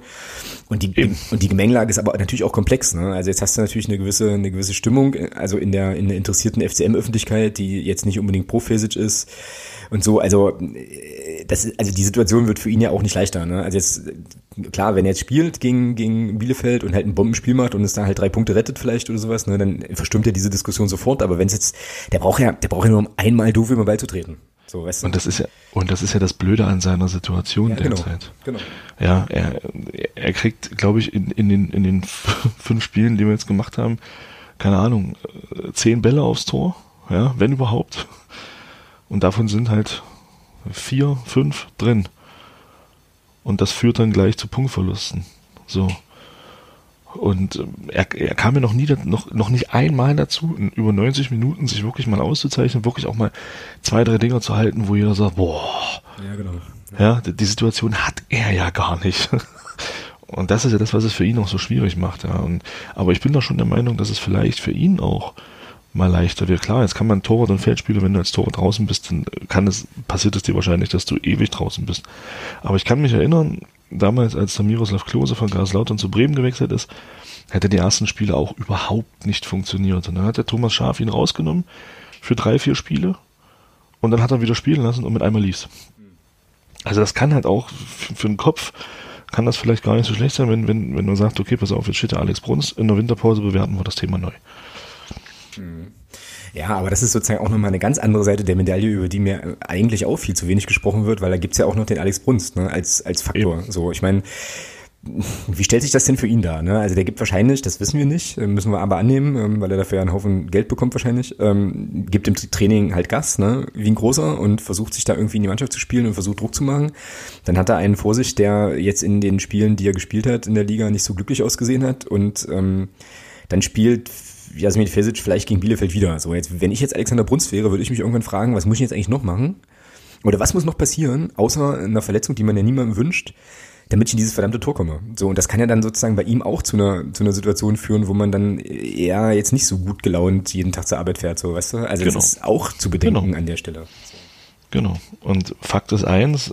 und die, eben. und die Gemengelage ist aber natürlich auch komplex, ne? Also jetzt hast du natürlich eine gewisse, eine gewisse Stimmung, also in der, in der interessierten FCM-Öffentlichkeit, die jetzt nicht unbedingt pro Fesic ist und so, also das, also die Situation wird für ihn ja auch nicht leichter. Ne? Also jetzt, klar, wenn er jetzt spielt gegen, gegen Bielefeld und halt ein Bombenspiel macht und es da halt drei Punkte rettet vielleicht oder sowas, ne, dann verstimmt er diese Diskussion sofort. Aber wenn es jetzt, der braucht ja, der braucht ja nur um einmal doof über den Ball zu treten. So, weißt du? Und das ist ja, und das ist ja das Blöde an seiner Situation ja, genau, derzeit. Genau. Ja, er, er kriegt, glaube ich, in, in den, in den fünf Spielen, die wir jetzt gemacht haben, keine Ahnung, zehn Bälle aufs Tor, ja, wenn überhaupt. Und davon sind halt vier, fünf drin. Und das führt dann gleich zu Punktverlusten. So. Und ähm, er, er kam mir noch nie, noch, noch nicht einmal dazu, in über 90 Minuten sich wirklich mal auszuzeichnen, wirklich auch mal zwei, drei Dinger zu halten, wo jeder sagt, boah. Ja, genau. Ja, die Situation hat er ja gar nicht. Und das ist ja das, was es für ihn auch so schwierig macht. Ja. Und, aber ich bin da schon der Meinung, dass es vielleicht für ihn auch mal leichter wird. Klar, jetzt kann man Torwart und Feldspieler, wenn du als Torwart draußen bist, dann kann es, passiert es dir wahrscheinlich, dass du ewig draußen bist. Aber ich kann mich erinnern, damals, als der Miroslav Klose von Gaslautern zu Bremen gewechselt ist, hätte die ersten Spiele auch überhaupt nicht funktioniert. Und dann hat der Thomas Schaf ihn rausgenommen, für drei, vier Spiele und dann hat er wieder spielen lassen und mit einmal lief's. Also das kann halt auch für, für den Kopf kann das vielleicht gar nicht so schlecht sein, wenn, wenn, wenn man sagt, okay, pass auf, jetzt steht der Alex Bruns, in der Winterpause bewerten wir das Thema neu. Ja, aber das ist sozusagen auch nochmal eine ganz andere Seite der Medaille, über die mir eigentlich auch viel zu wenig gesprochen wird, weil da gibt's ja auch noch den Alex Brunst ne, als, als Faktor. Eben. So, ich meine, wie stellt sich das denn für ihn da? Ne? Also der gibt wahrscheinlich, das wissen wir nicht, äh, müssen wir aber annehmen, ähm, weil er dafür einen Haufen Geld bekommt wahrscheinlich, ähm, gibt im Training halt Gas, ne? wie ein großer und versucht sich da irgendwie in die Mannschaft zu spielen und versucht Druck zu machen. Dann hat er einen vor sich, der jetzt in den Spielen, die er gespielt hat in der Liga, nicht so glücklich ausgesehen hat und ähm, dann spielt Jasmin Fesic vielleicht gegen Bielefeld wieder. So jetzt, wenn ich jetzt Alexander Brunst wäre, würde ich mich irgendwann fragen, was muss ich jetzt eigentlich noch machen? Oder was muss noch passieren, außer einer Verletzung, die man ja niemandem wünscht, damit ich in dieses verdammte Tor komme. So, und das kann ja dann sozusagen bei ihm auch zu einer, zu einer Situation führen, wo man dann eher jetzt nicht so gut gelaunt jeden Tag zur Arbeit fährt, so, weißt du? Also genau. das ist auch zu bedenken genau. an der Stelle. Genau. Und Fakt ist eins,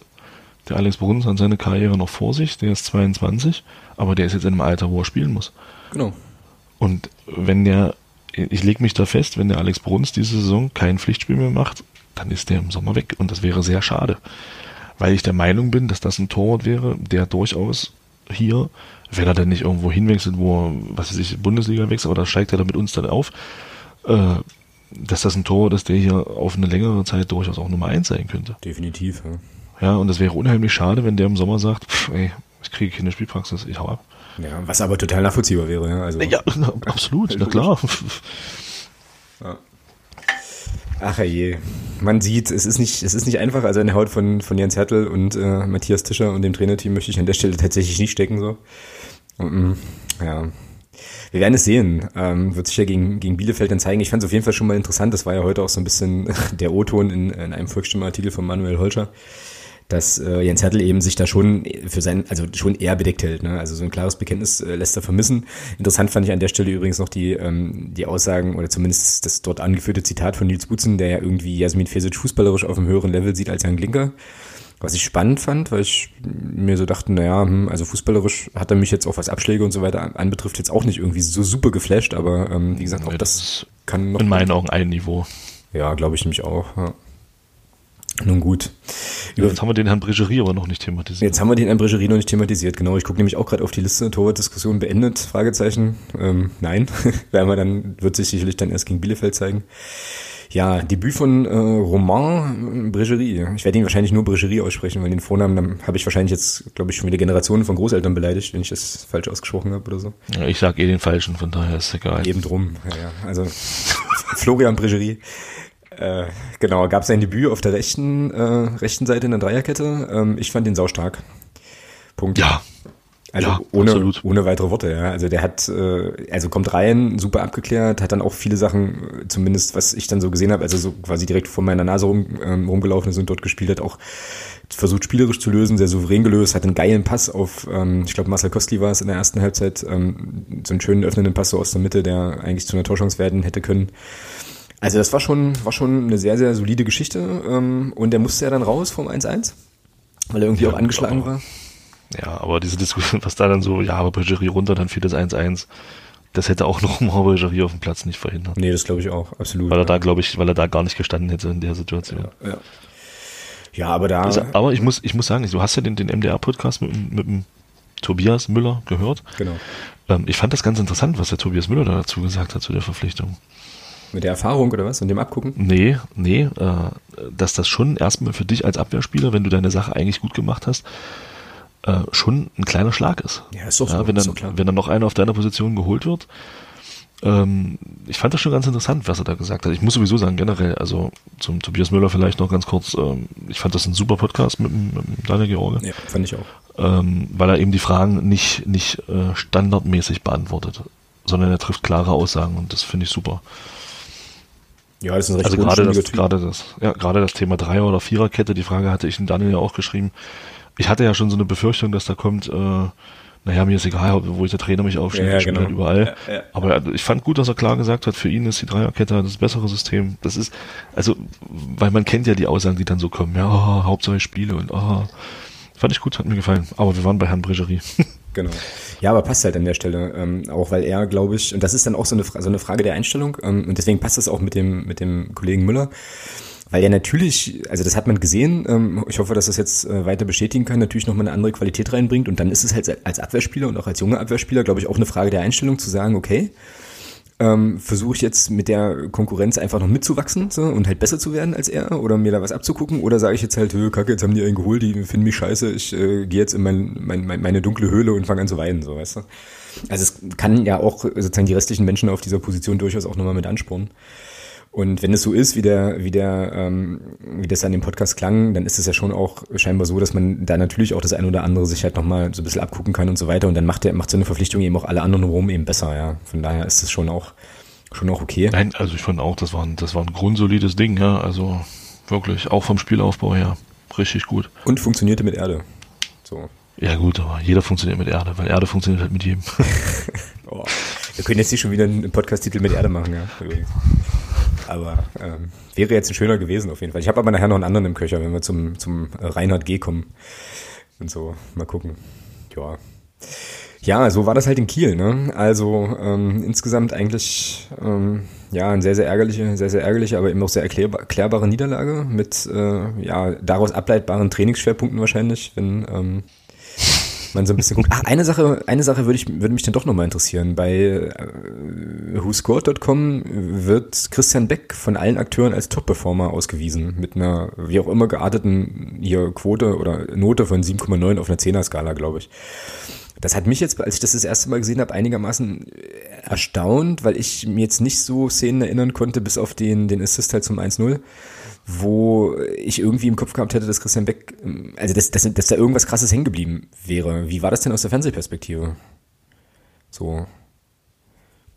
der Alex Bruns hat seine Karriere noch vor sich, der ist 22, aber der ist jetzt in einem Alter, wo er spielen muss. Genau. Und wenn der, ich lege mich da fest, wenn der Alex Bruns diese Saison kein Pflichtspiel mehr macht, dann ist der im Sommer weg und das wäre sehr schade weil ich der Meinung bin, dass das ein Torwart wäre, der durchaus hier, wenn er denn nicht irgendwo hinwechselt, wo er, was weiß ich, Bundesliga wechselt, oder steigt er da mit uns dann auf, äh, dass das ein Tor ist, der hier auf eine längere Zeit durchaus auch Nummer eins sein könnte. Definitiv, ja. Ja, und das wäre unheimlich schade, wenn der im Sommer sagt, pff, ey, ich kriege keine Spielpraxis, ich hau ab. Ja, was aber total nachvollziehbar wäre, ja. Also, ja, absolut, na klar. Ja. Ach je, man sieht, es ist nicht, es ist nicht einfach. Also in der Haut von, von Jens Hertel und äh, Matthias Tischer und dem Trainerteam möchte ich an der Stelle tatsächlich nicht stecken so. Und, mm, ja, wir werden es sehen. Ähm, wird sich ja gegen, gegen Bielefeld dann zeigen. Ich fand es auf jeden Fall schon mal interessant. Das war ja heute auch so ein bisschen der O-Ton in, in einem Volksstimmenartikel von Manuel Holscher dass äh, Jens Hertel eben sich da schon für sein, also schon eher bedeckt hält. Ne? Also so ein klares Bekenntnis äh, lässt er vermissen. Interessant fand ich an der Stelle übrigens noch die, ähm, die Aussagen oder zumindest das dort angeführte Zitat von Nils Butzen, der ja irgendwie Jasmin Fesic fußballerisch auf einem höheren Level sieht als Jan Glinker. Was ich spannend fand, weil ich mir so dachte, naja, hm, also fußballerisch hat er mich jetzt auch was Abschläge und so weiter anbetrifft jetzt auch nicht irgendwie so super geflasht, aber ähm, wie gesagt, auch das, das kann noch. In meinen Augen ein Niveau. Ja, glaube ich nämlich auch. Ja. Nun gut. Über jetzt haben wir den Herrn Bregerie aber noch nicht thematisiert. Jetzt haben wir den Herrn Bregerie noch nicht thematisiert, genau. Ich gucke nämlich auch gerade auf die Liste, Torwart-Diskussion beendet, Fragezeichen. Ähm, nein, werden wir dann, wird sich sicherlich dann erst gegen Bielefeld zeigen. Ja, Debüt von äh, Romain Bregerie. Ich werde ihn wahrscheinlich nur Bregerie aussprechen, weil den Vornamen habe ich wahrscheinlich jetzt, glaube ich, schon wieder Generationen von Großeltern beleidigt, wenn ich das falsch ausgesprochen habe oder so. Ja, ich sage eh den falschen, von daher ist es egal. Eben drum, ja, ja. Also Florian Bregerie. Äh, genau, gab sein Debüt auf der rechten, äh, rechten Seite in der Dreierkette. Ähm, ich fand ihn saustark. Punkt. Ja. Also ja, ohne, absolut. ohne weitere Worte, ja. Also der hat, äh, also kommt rein, super abgeklärt, hat dann auch viele Sachen, äh, zumindest was ich dann so gesehen habe, also so quasi direkt vor meiner Nase rum, ähm, rumgelaufen ist und dort gespielt hat, auch versucht spielerisch zu lösen, sehr souverän gelöst, hat einen geilen Pass auf, ähm, ich glaube Marcel Kostli war es in der ersten Halbzeit, ähm, so einen schönen öffnenden Pass so aus der Mitte, der eigentlich zu einer Torchance werden hätte können. Also das war schon, war schon eine sehr, sehr solide Geschichte. Ähm, und der musste ja dann raus vom 1-1, weil er irgendwie ja, auch angeschlagen aber, war. Ja, aber diese Diskussion, was da dann so, ja, aber Bergerie runter, dann fiel das 1-1. Das hätte auch noch mal Bergerie auf dem Platz nicht verhindert. Nee, das glaube ich auch, absolut. Weil er ja. da, glaube ich, weil er da gar nicht gestanden hätte in der Situation. Ja, ja. ja aber da. Also, aber ich muss, ich muss sagen, du hast ja den, den MDR-Podcast mit, mit dem Tobias Müller gehört. Genau. Ähm, ich fand das ganz interessant, was der Tobias Müller da dazu gesagt hat zu der Verpflichtung. Mit der Erfahrung oder was? Und dem Abgucken? Nee, nee, äh, dass das schon erstmal für dich als Abwehrspieler, wenn du deine Sache eigentlich gut gemacht hast, äh, schon ein kleiner Schlag ist. Ja, ist doch ja, so. Wenn dann, klar. wenn dann noch einer auf deiner Position geholt wird. Ähm, ich fand das schon ganz interessant, was er da gesagt hat. Ich muss sowieso sagen, generell, also zum Tobias Müller vielleicht noch ganz kurz, ähm, ich fand das ein super Podcast mit, mit Daniel George. Ja, fand ich auch. Ähm, weil er eben die Fragen nicht, nicht äh, standardmäßig beantwortet, sondern er trifft klare Aussagen und das finde ich super. Ja, das ist ein recht Also gerade das, gerade das, ja, gerade das Thema Dreier- oder Viererkette, die Frage hatte ich in Daniel ja auch geschrieben. Ich hatte ja schon so eine Befürchtung, dass da kommt, äh, naja, mir ist egal, wo ich der Trainer mich aufstellt, ja, ich genau. halt überall. Ja, ja. Aber ich fand gut, dass er klar gesagt hat, für ihn ist die Dreierkette das bessere System. Das ist, also, weil man kennt ja die Aussagen, die dann so kommen, ja, oh, Hauptsache Spiele und oh, fand ich gut, hat mir gefallen. Aber wir waren bei Herrn Bregerie. Genau. Ja, aber passt halt an der Stelle. Ähm, auch weil er, glaube ich, und das ist dann auch so eine, so eine Frage der Einstellung, ähm, und deswegen passt das auch mit dem, mit dem Kollegen Müller. Weil er natürlich, also das hat man gesehen, ähm, ich hoffe, dass das jetzt äh, weiter bestätigen kann, natürlich nochmal eine andere Qualität reinbringt. Und dann ist es halt als Abwehrspieler und auch als junger Abwehrspieler, glaube ich, auch eine Frage der Einstellung zu sagen, okay, ähm, versuche ich jetzt mit der Konkurrenz einfach noch mitzuwachsen so, und halt besser zu werden als er oder mir da was abzugucken oder sage ich jetzt halt, kacke, jetzt haben die einen geholt, die finden mich scheiße, ich äh, gehe jetzt in mein, mein, mein, meine dunkle Höhle und fange an zu weinen, so weißt du. Also es kann ja auch sozusagen die restlichen Menschen auf dieser Position durchaus auch nochmal mit anspornen. Und wenn es so ist, wie der, wie der, ähm, wie das an dem Podcast klang, dann ist es ja schon auch scheinbar so, dass man da natürlich auch das ein oder andere sich halt nochmal so ein bisschen abgucken kann und so weiter. Und dann macht der, macht so eine Verpflichtung eben auch alle anderen rum eben besser, ja. Von daher ist es schon auch, schon auch okay. Nein, also ich fand auch, das war ein, das war ein grundsolides Ding, ja. Also wirklich, auch vom Spielaufbau her, richtig gut. Und funktionierte mit Erde. So. Ja gut, aber jeder funktioniert mit Erde, weil Erde funktioniert halt mit jedem. oh. Wir können jetzt nicht schon wieder einen Podcast-Titel mit Erde machen, ja. Aber ähm, wäre jetzt ein schöner gewesen auf jeden Fall. Ich habe aber nachher noch einen anderen im Köcher, wenn wir zum, zum Reinhard G kommen. Und so, mal gucken. Ja. Ja, so war das halt in Kiel, ne? Also ähm, insgesamt eigentlich ähm, ja eine sehr, sehr ärgerliche, sehr, sehr ärgerliche, aber eben auch sehr erklärbar, erklärbare Niederlage mit äh, ja daraus ableitbaren Trainingsschwerpunkten wahrscheinlich, wenn ähm, man so ein bisschen guckt. Ach, eine Sache, eine Sache würde ich, würde mich dann doch nochmal interessieren. Bei äh, WhoScored.com wird Christian Beck von allen Akteuren als Top-Performer ausgewiesen. Mit einer, wie auch immer gearteten hier Quote oder Note von 7,9 auf einer 10er-Skala, glaube ich. Das hat mich jetzt, als ich das das erste Mal gesehen habe, einigermaßen erstaunt, weil ich mir jetzt nicht so Szenen erinnern konnte, bis auf den, den Assist halt zum 1-0 wo ich irgendwie im Kopf gehabt hätte, dass Christian Beck, also dass, dass, dass da irgendwas krasses hängen geblieben wäre. Wie war das denn aus der Fernsehperspektive? So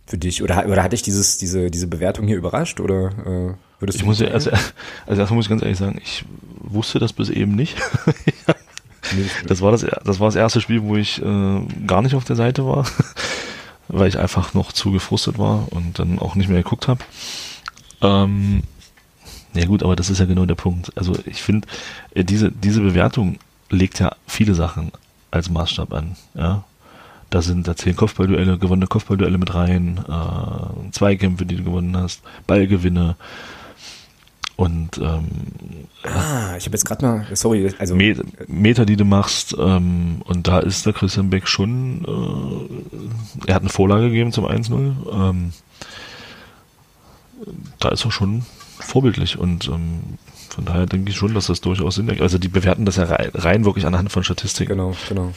für dich? Oder, oder hatte ich dieses, diese, diese Bewertung hier überrascht? Oder äh, würdest ich du muss ja erst, also erstmal muss ich ganz ehrlich sagen, ich wusste das bis eben nicht. das war das, das war das erste Spiel, wo ich äh, gar nicht auf der Seite war, weil ich einfach noch zu gefrustet war und dann auch nicht mehr geguckt habe. Ähm, ja gut, aber das ist ja genau der Punkt. Also ich finde, äh, diese, diese Bewertung legt ja viele Sachen als Maßstab an. Ja? Da sind da zehn Kopfballduelle, gewonnene Kopfballduelle mit rein, äh, Zweikämpfe, die du gewonnen hast, Ballgewinne und ähm, ah, ich habe jetzt gerade mal, sorry, also Meter, Meter, die du machst ähm, und da ist der Christian Beck schon, äh, er hat eine Vorlage gegeben zum 1-0. Ähm, da ist er schon vorbildlich und ähm, von daher denke ich schon, dass das durchaus Sinn ergibt. Also die bewerten das ja rein, rein wirklich anhand von Statistiken. Genau, genau.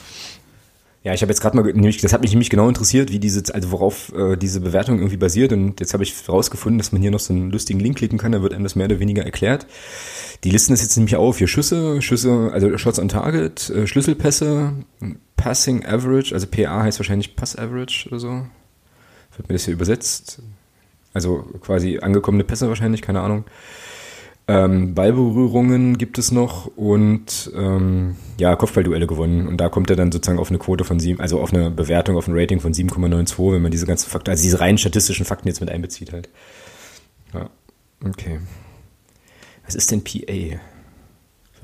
Ja, ich habe jetzt gerade mal, nämlich, das hat mich nämlich genau interessiert, wie diese, also worauf äh, diese Bewertung irgendwie basiert. Und jetzt habe ich herausgefunden, dass man hier noch so einen lustigen Link klicken kann, da wird einem das mehr oder weniger erklärt. Die listen das jetzt nämlich auf, hier Schüsse, Schüsse, also Shots on Target, äh, Schlüsselpässe, Passing Average, also PA heißt wahrscheinlich Pass Average oder so. Wird mir das hier übersetzt? Also quasi angekommene Pässe wahrscheinlich, keine Ahnung. Ähm, Ballberührungen gibt es noch und ähm, ja, Kopfballduelle gewonnen. Und da kommt er dann sozusagen auf eine Quote von sieben, also auf eine Bewertung, auf ein Rating von 7,92, wenn man diese ganzen Fakten, also diese rein statistischen Fakten jetzt mit einbezieht halt. Ja, okay. Was ist denn PA? Wird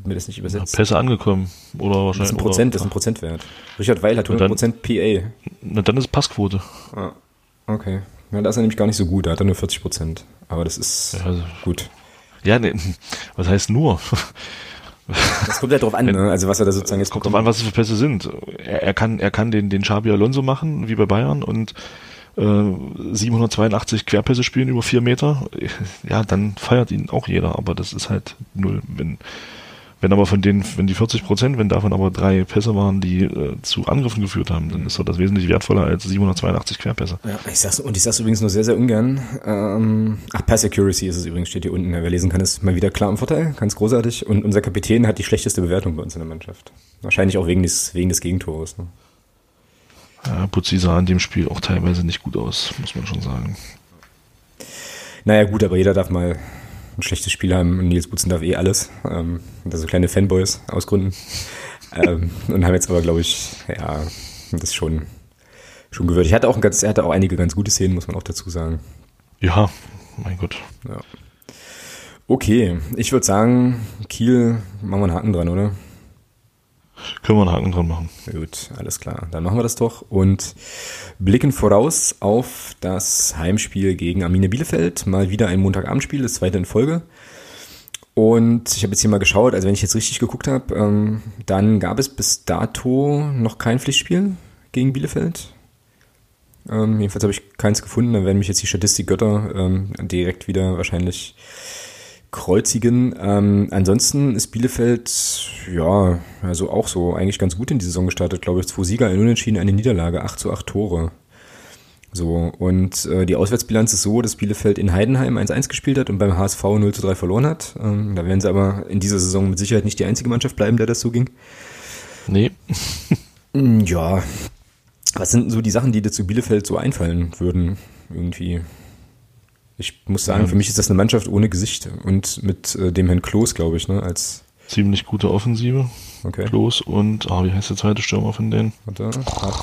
mir das nicht übersetzt? Ja, Pässe angekommen. Oder wahrscheinlich. Das ist ein Prozent, das ist ein Prozentwert. Richard Weil hat 100% dann, PA. Na, dann ist Passquote. Ah, okay. Ja, da ist er nämlich gar nicht so gut, da hat er nur 40 Prozent. Aber das ist ja, also, gut. Ja, nee, was heißt nur? Das kommt ja drauf an, ne? Also was er da sozusagen jetzt kommt drauf an, was es für Pässe sind. Er, er kann, er kann den, den Xabi Alonso machen, wie bei Bayern und äh, 782 Querpässe spielen über vier Meter. Ja, dann feiert ihn auch jeder, aber das ist halt null. Wenn, wenn aber von denen, wenn die 40 Prozent, wenn davon aber drei Pässe waren, die äh, zu Angriffen geführt haben, dann ist das wesentlich wertvoller als 782 Querpässe. Ja, ich sag's, und ich sag's übrigens nur sehr, sehr ungern. Ähm, ach, Pass Accuracy ist es übrigens, steht hier unten. Wer lesen kann, ist mal wieder klar im Vorteil. Ganz großartig. Und unser Kapitän hat die schlechteste Bewertung bei uns in der Mannschaft. Wahrscheinlich auch wegen des, wegen des Gegentores. Ne? Ja, Putzi sah in dem Spiel auch teilweise nicht gut aus, muss man schon sagen. Naja, gut, aber jeder darf mal ein schlechtes Spiel haben und Nils Butzen darf eh alles. Ähm, so kleine Fanboys aus Gründen. ähm, und haben jetzt aber, glaube ich, ja, das schon, schon gewürdigt. Er hatte auch, ein ganz, er hatte auch einige ganz gute Szenen, muss man auch dazu sagen. Ja, mein Gott. Ja. Okay, ich würde sagen, Kiel, machen wir einen Haken dran, oder? Können wir einen Haken dran machen. Gut, alles klar. Dann machen wir das doch und blicken voraus auf das Heimspiel gegen Arminia Bielefeld. Mal wieder ein Montagabendspiel, das zweite in Folge. Und ich habe jetzt hier mal geschaut, also wenn ich jetzt richtig geguckt habe, ähm, dann gab es bis dato noch kein Pflichtspiel gegen Bielefeld. Ähm, jedenfalls habe ich keins gefunden, dann werden mich jetzt die Statistikgötter ähm, direkt wieder wahrscheinlich kreuzigen. Ähm, ansonsten ist Bielefeld, ja, also auch so eigentlich ganz gut in die Saison gestartet, glaube ich. Zwei Sieger, ein Unentschieden, eine Niederlage, 8 zu 8 Tore. So, und äh, die Auswärtsbilanz ist so, dass Bielefeld in Heidenheim 1-1 gespielt hat und beim HSV 0 zu 3 verloren hat. Ähm, da werden sie aber in dieser Saison mit Sicherheit nicht die einzige Mannschaft bleiben, der das so ging. Nee. ja. Was sind so die Sachen, die dir zu Bielefeld so einfallen würden, irgendwie? Ich muss sagen, ja. für mich ist das eine Mannschaft ohne Gesicht und mit äh, dem Herrn Klos, glaube ich, ne, als ziemlich gute Offensive. Okay. Klos und, ah, wie heißt der zweite Stürmer von denen? Warte.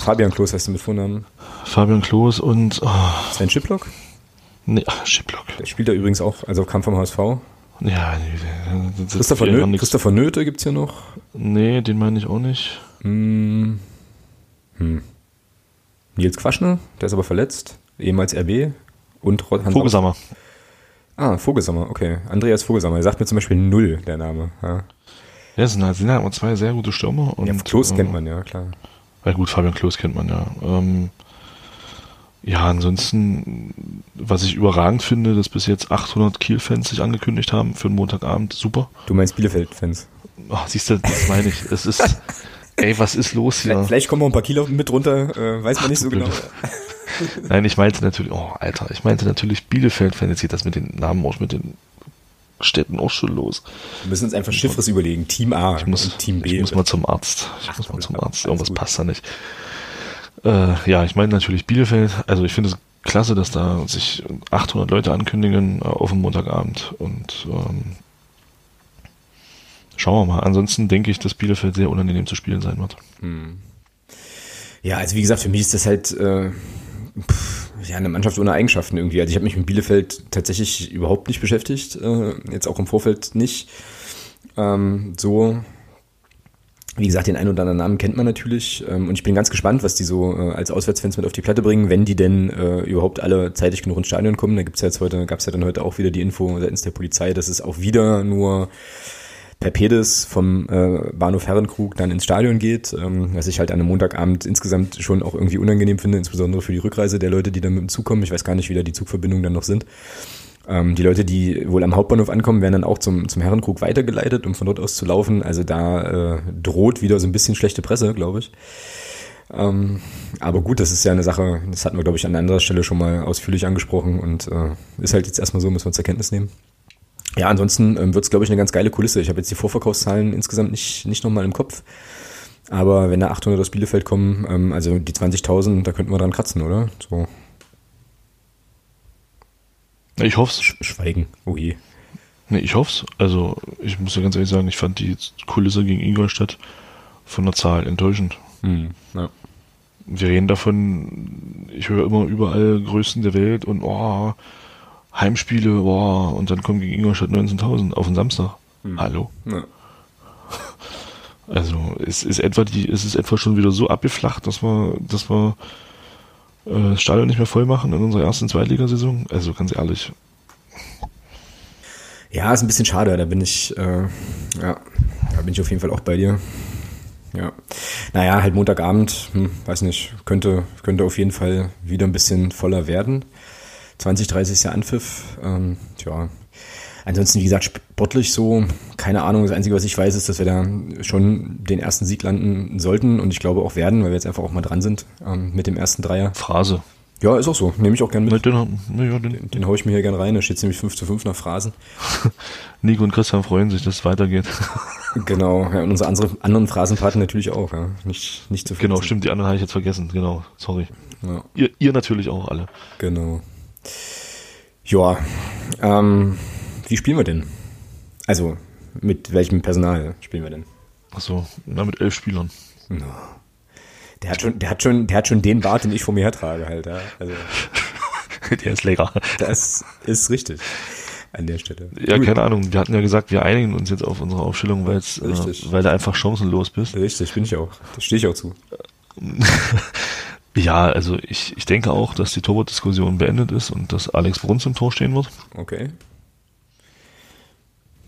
Fabian Klos heißt du mit Vornamen. Fabian Klos und oh. Sven Schiplock? Nee, ach, Schiplock. Der spielt da übrigens auch, also kam vom HSV. Ja, nee, Christopher, Nö Christopher Nöte gibt's hier noch. Nee, den meine ich auch nicht. Hm. Hm. Nils Quaschner, der ist aber verletzt, ehemals RB. Und Hans Vogelsammer. Ah, Vogelsammer, okay. Andreas Vogelsammer, der sagt mir zum Beispiel null, der Name. Ja, ja sind halt, sind halt zwei sehr gute Stürmer. Und, ja, Klos äh, kennt man ja, klar. Ja gut, Fabian Klos kennt man ja. Ähm, ja, ansonsten, was ich überragend finde, dass bis jetzt 800 Kiel-Fans sich angekündigt haben für den Montagabend. Super. Du meinst Bielefeld-Fans? Ach, siehst du, das meine ich. Es ist, ey, was ist los hier? Vielleicht kommen noch ein paar Kilo mit runter, äh, weiß man Ach, nicht so genau. Nein, ich meinte natürlich, oh, Alter, ich meinte natürlich Bielefeld-Fan. Jetzt geht das mit den Namen aus, mit den Städten auch schon los. Wir müssen uns einfach Schiffres überlegen. Team A ich muss, Team B. Ich muss mal zum Arzt. Ich Ach, muss mal zum Arzt. Irgendwas gut. passt da nicht. Äh, ja, ich meine natürlich Bielefeld. Also ich finde es klasse, dass da sich 800 Leute ankündigen äh, auf dem Montagabend. Und ähm, schauen wir mal. Ansonsten denke ich, dass Bielefeld sehr unangenehm zu spielen sein wird. Hm. Ja, also wie gesagt, für mich ist das halt äh, pff, ja eine Mannschaft ohne Eigenschaften irgendwie. Also ich habe mich mit Bielefeld tatsächlich überhaupt nicht beschäftigt, äh, jetzt auch im Vorfeld nicht. Ähm, so wie gesagt, den einen oder anderen Namen kennt man natürlich ähm, und ich bin ganz gespannt, was die so äh, als Auswärtsfans mit auf die Platte bringen, wenn die denn äh, überhaupt alle zeitig genug ins Stadion kommen. Da gibt's ja jetzt heute, gab's ja dann heute auch wieder die Info seitens der Polizei, dass es auch wieder nur per Pedis vom äh, Bahnhof Herrenkrug dann ins Stadion geht, ähm, was ich halt an einem Montagabend insgesamt schon auch irgendwie unangenehm finde, insbesondere für die Rückreise der Leute, die dann mit dem Zug kommen. Ich weiß gar nicht, wie da die Zugverbindungen dann noch sind. Ähm, die Leute, die wohl am Hauptbahnhof ankommen, werden dann auch zum, zum Herrenkrug weitergeleitet, um von dort aus zu laufen. Also da äh, droht wieder so ein bisschen schlechte Presse, glaube ich. Ähm, aber gut, das ist ja eine Sache, das hatten wir, glaube ich, an anderer Stelle schon mal ausführlich angesprochen und äh, ist halt jetzt erstmal so, müssen wir zur Kenntnis nehmen. Ja, ansonsten ähm, wird es, glaube ich, eine ganz geile Kulisse. Ich habe jetzt die Vorverkaufszahlen insgesamt nicht, nicht nochmal im Kopf. Aber wenn da 800 aus Bielefeld kommen, ähm, also die 20.000, da könnten wir dran kratzen, oder? So. Ich hoffe es. Schweigen. Oh je. Nee, ich hoffe. Also, ich muss ja ganz ehrlich sagen, ich fand die Kulisse gegen Ingolstadt von der Zahl enttäuschend. Hm, ja. Wir reden davon, ich höre immer überall Größten der Welt und oh, Heimspiele, boah, und dann kommen gegen Ingolstadt 19.000 auf den Samstag. Hm. Hallo? Ja. Also, es ist etwa die, es ist etwa schon wieder so abgeflacht, dass wir, dass wir äh, das Stadion nicht mehr voll machen in unserer ersten Zweitligasaison. Also ganz ehrlich. Ja, ist ein bisschen schade. Da bin ich, äh, ja, da bin ich auf jeden Fall auch bei dir. Ja. Naja, halt Montagabend, hm, weiß nicht, könnte, könnte auf jeden Fall wieder ein bisschen voller werden. 20, 30 ist ja Anpfiff. Ähm, tja, Ansonsten, wie gesagt, sportlich so, keine Ahnung. Das Einzige, was ich weiß, ist, dass wir da schon den ersten Sieg landen sollten und ich glaube auch werden, weil wir jetzt einfach auch mal dran sind ähm, mit dem ersten Dreier. Phrase. Ja, ist auch so. Nehme ich auch gerne mit. Den, ja, den, den, haue ich mir hier gerne rein. Da steht nämlich 5 zu 5 nach Phrasen. Nico und Christian freuen sich, dass es weitergeht. genau, ja, und unsere andere, anderen Phrasenpartner natürlich auch. Ja. Nicht, nicht zu Genau, stimmt, die anderen habe ich jetzt vergessen. Genau, sorry. Ja. Ihr, ihr natürlich auch alle. Genau. Ja, ähm, wie spielen wir denn? Also, mit welchem Personal spielen wir denn? Achso, na, mit elf Spielern. No. Der hat schon, der hat schon, der hat schon den Bart, den ich vor mir hertrage halt, ja. Also, der ist lecker. Das ist richtig. an der Stelle. Ja, keine Ahnung. Wir hatten ja gesagt, wir einigen uns jetzt auf unsere Aufstellung, weil äh, weil du einfach chancenlos bist. Richtig, bin ich auch. Da stehe ich auch zu. ja, also ich, ich denke auch, dass die Torwart-Diskussion beendet ist und dass Alex Bruns im Tor stehen wird. Okay.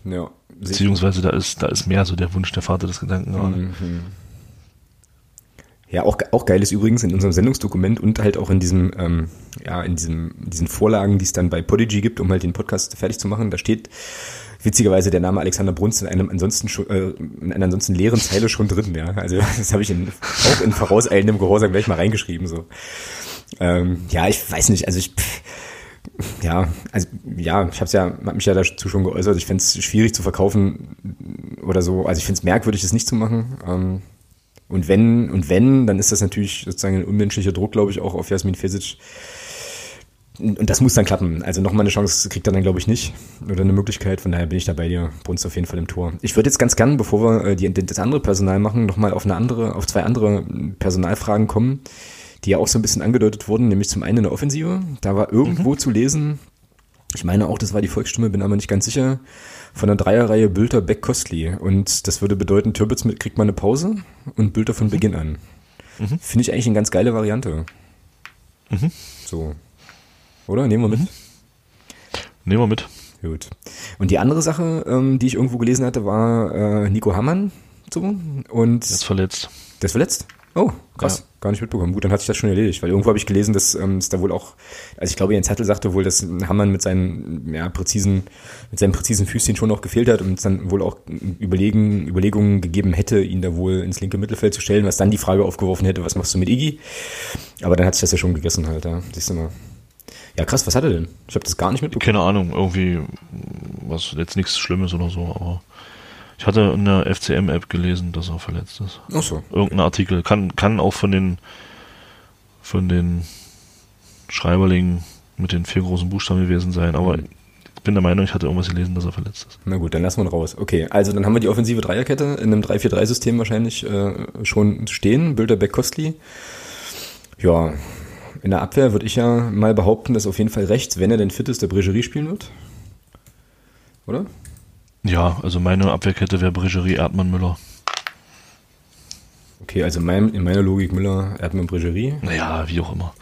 Ja. Beziehungsweise da ist, da ist mehr so der Wunsch der Vater des Gedanken gerade. Mhm. Ja, auch, auch geil ist übrigens in unserem Sendungsdokument und halt auch in diesem, ähm, ja, in diesem, diesen Vorlagen, die es dann bei Podigy gibt, um halt den Podcast fertig zu machen, da steht witzigerweise der Name Alexander Brunst in einem ansonsten äh, in einer ansonsten leeren Zeile schon drin, ja. Also das habe ich in, auch in vorauseilendem Gehorsam gleich mal reingeschrieben. so. Ähm, ja, ich weiß nicht, also ich pff, ja, also ja, ich habe ja, hab mich ja dazu schon geäußert. Ich fände es schwierig zu verkaufen oder so. Also ich finde es merkwürdig, das nicht zu machen. Ähm, und wenn, und wenn, dann ist das natürlich sozusagen ein unmenschlicher Druck, glaube ich, auch auf Jasmin Fesic. Und das muss dann klappen. Also nochmal eine Chance kriegt er dann, glaube ich, nicht. Oder eine Möglichkeit. Von daher bin ich da bei dir. Brunst auf jeden Fall im Tor. Ich würde jetzt ganz gern, bevor wir äh, die, das andere Personal machen, nochmal auf eine andere, auf zwei andere Personalfragen kommen, die ja auch so ein bisschen angedeutet wurden, nämlich zum einen in der Offensive. Da war irgendwo mhm. zu lesen, ich meine auch, das war die Volksstimme, bin aber nicht ganz sicher, von der Dreierreihe Bülter Beck Kostli. Und das würde bedeuten, Türbitz mit, kriegt mal eine Pause und Bülter von mhm. Beginn an. Mhm. Finde ich eigentlich eine ganz geile Variante. Mhm. So. Oder? Nehmen wir mit? Mhm. Nehmen wir mit. Gut. Und die andere Sache, ähm, die ich irgendwo gelesen hatte, war äh, Nico Hammann. So. Und. Der ist verletzt. Der ist verletzt? Oh, krass. Ja. Gar nicht mitbekommen. Gut, dann hat sich das schon erledigt, weil irgendwo habe ich gelesen, dass ähm, es da wohl auch, also ich glaube, Jens Zettel sagte wohl, dass Hammann mit seinen, ja, präzisen, mit seinen präzisen Füßchen schon noch gefehlt hat und es dann wohl auch Überlegen, Überlegungen gegeben hätte, ihn da wohl ins linke Mittelfeld zu stellen, was dann die Frage aufgeworfen hätte, was machst du mit Iggy? Aber dann hat sich das ja schon gegessen halt, ja. Siehst du mal. Ja, krass, was hat er denn? Ich habe das gar nicht mitbekommen. Keine Ahnung, irgendwie was jetzt nichts Schlimmes oder so, aber ich hatte in der FCM-App gelesen, dass er verletzt ist. Ach so. Irgendein Artikel. Kann, kann auch von den, von den Schreiberlingen mit den vier großen Buchstaben gewesen sein, aber mhm. ich bin der Meinung, ich hatte irgendwas gelesen, dass er verletzt ist. Na gut, dann lassen wir ihn raus. Okay, also dann haben wir die offensive Dreierkette in einem 3-4-3-System wahrscheinlich äh, schon stehen. Bilderbeck Kostli. Ja, in der Abwehr würde ich ja mal behaupten, dass auf jeden Fall rechts, wenn er denn fit ist, der Bregerie spielen wird. Oder? Ja, also meine Abwehrkette wäre Bregerie, Erdmann, Müller. Okay, also mein, in meiner Logik Müller, Erdmann, Bregerie. Naja, wie auch immer.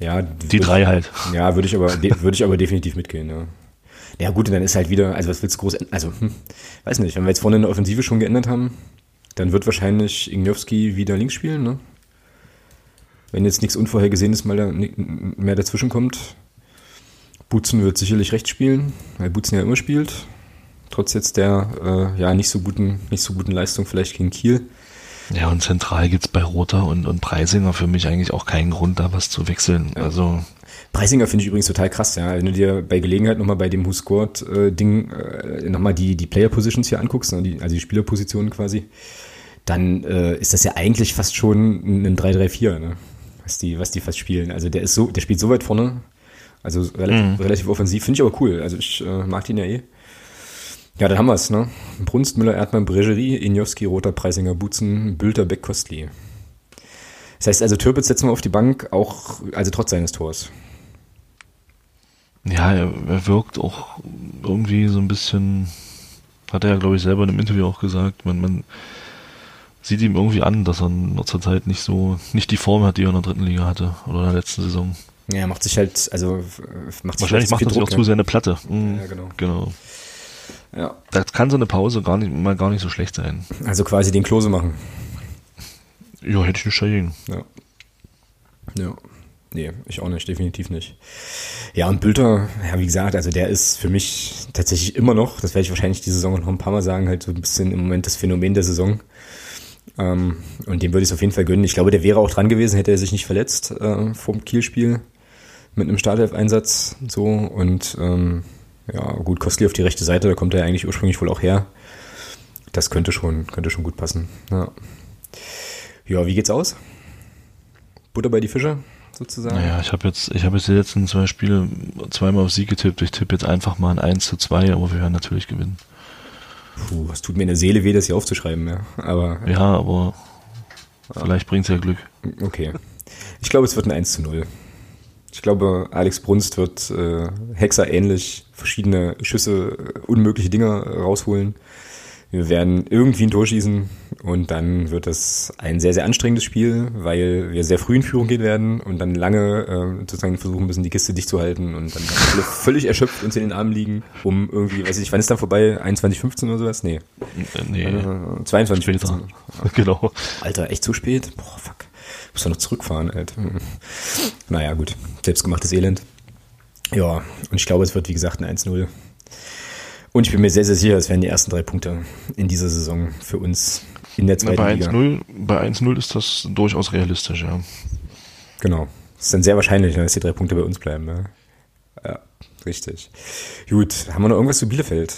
Ja, die drei halt. Ja, würde ich aber, würde ich aber definitiv mitgehen, ja. Ja, gut, dann ist halt wieder, also was willst du groß, also, hm, weiß nicht, wenn wir jetzt vorne in der Offensive schon geändert haben, dann wird wahrscheinlich Ignowski wieder links spielen, ne? Wenn jetzt nichts Unvorhergesehenes mal da, mehr dazwischen kommt. Butzen wird sicherlich rechts spielen, weil Butzen ja immer spielt trotz jetzt der äh, ja nicht so guten, nicht so guten Leistung vielleicht gegen Kiel. Ja, und zentral gibt es bei Roter und, und Preisinger für mich eigentlich auch keinen Grund, da was zu wechseln. Ja. Also Preisinger finde ich übrigens total krass, ja. Wenn du dir bei Gelegenheit nochmal bei dem Who Scored äh, Ding äh, nochmal die, die Player Positions hier anguckst, ne, die, also die Spielerpositionen quasi, dann äh, ist das ja eigentlich fast schon ein 3-3-4, ne? Was die, was die fast spielen. Also der ist so, der spielt so weit vorne, also relativ, mhm. relativ offensiv, finde ich aber cool. Also ich äh, mag den ja eh. Ja, dann haben wir es, ne? Brunst, Müller, Erdmann, Bregerie, Injowski, Roter, Preisinger, Butzen, Bülter, Beck, Kostli. Das heißt also, Türpitz setzen wir auf die Bank, auch, also trotz seines Tors. Ja, er, er wirkt auch irgendwie so ein bisschen, hat er ja, glaube ich, selber in einem Interview auch gesagt, man, man sieht ihm irgendwie an, dass er zur Zeit nicht so, nicht die Form hat, die er in der dritten Liga hatte oder in der letzten Saison. Ja, er macht sich halt, also macht sich Wahrscheinlich macht er sich auch zu seine Platte. Mhm, ja, genau. genau. Ja. Da kann so eine Pause gar nicht, mal gar nicht so schlecht sein. Also quasi den Klose machen. Ja, hätte ich nicht dagegen. Ja. Ja. Nee, ich auch nicht, definitiv nicht. Ja, und Bülter, ja, wie gesagt, also der ist für mich tatsächlich immer noch, das werde ich wahrscheinlich die Saison noch ein paar Mal sagen, halt so ein bisschen im Moment das Phänomen der Saison. Ähm, und dem würde ich es auf jeden Fall gönnen. Ich glaube, der wäre auch dran gewesen, hätte er sich nicht verletzt äh, vom Kielspiel mit einem Startelf-Einsatz so und ähm, ja, gut, Kostli auf die rechte Seite, da kommt er eigentlich ursprünglich wohl auch her. Das könnte schon, könnte schon gut passen. Ja, ja wie geht's aus? Butter bei die Fische, sozusagen? Naja, ich habe jetzt, ich jetzt die letzten zwei Spiele zweimal auf Sieg getippt. Ich tippe jetzt einfach mal ein 1 zu 2, aber wir werden natürlich gewinnen. Puh, es tut mir in der Seele weh, das hier aufzuschreiben, ja. Aber, ja, aber vielleicht bringt's ja Glück. Okay. Ich glaube, es wird ein 1 zu 0. Ich glaube, Alex Brunst wird äh, Hexer ähnlich verschiedene Schüsse, äh, unmögliche Dinge rausholen. Wir werden irgendwie ein Tor schießen und dann wird es ein sehr, sehr anstrengendes Spiel, weil wir sehr früh in Führung gehen werden und dann lange äh, sozusagen versuchen müssen, die Kiste dicht zu halten und dann alle völlig erschöpft uns in den Armen liegen, um irgendwie, weiß ich nicht, wann ist dann vorbei? 21.15 oder sowas? Nee. Nee. Äh, 22.15. genau. Alter, echt zu spät? Boah, fuck. Muss doch noch zurückfahren, Alter. Hm. Naja, gut. Selbstgemachtes Elend. Ja, und ich glaube, es wird, wie gesagt, ein 1-0. Und ich bin mir sehr, sehr sicher, es werden die ersten drei Punkte in dieser Saison für uns in der Na, zweiten bei Liga. 1-0 bei 1-0 ist das durchaus realistisch, ja. Genau. Es ist dann sehr wahrscheinlich, dass die drei Punkte bei uns bleiben. Ne? Ja, richtig. Gut, haben wir noch irgendwas zu Bielefeld?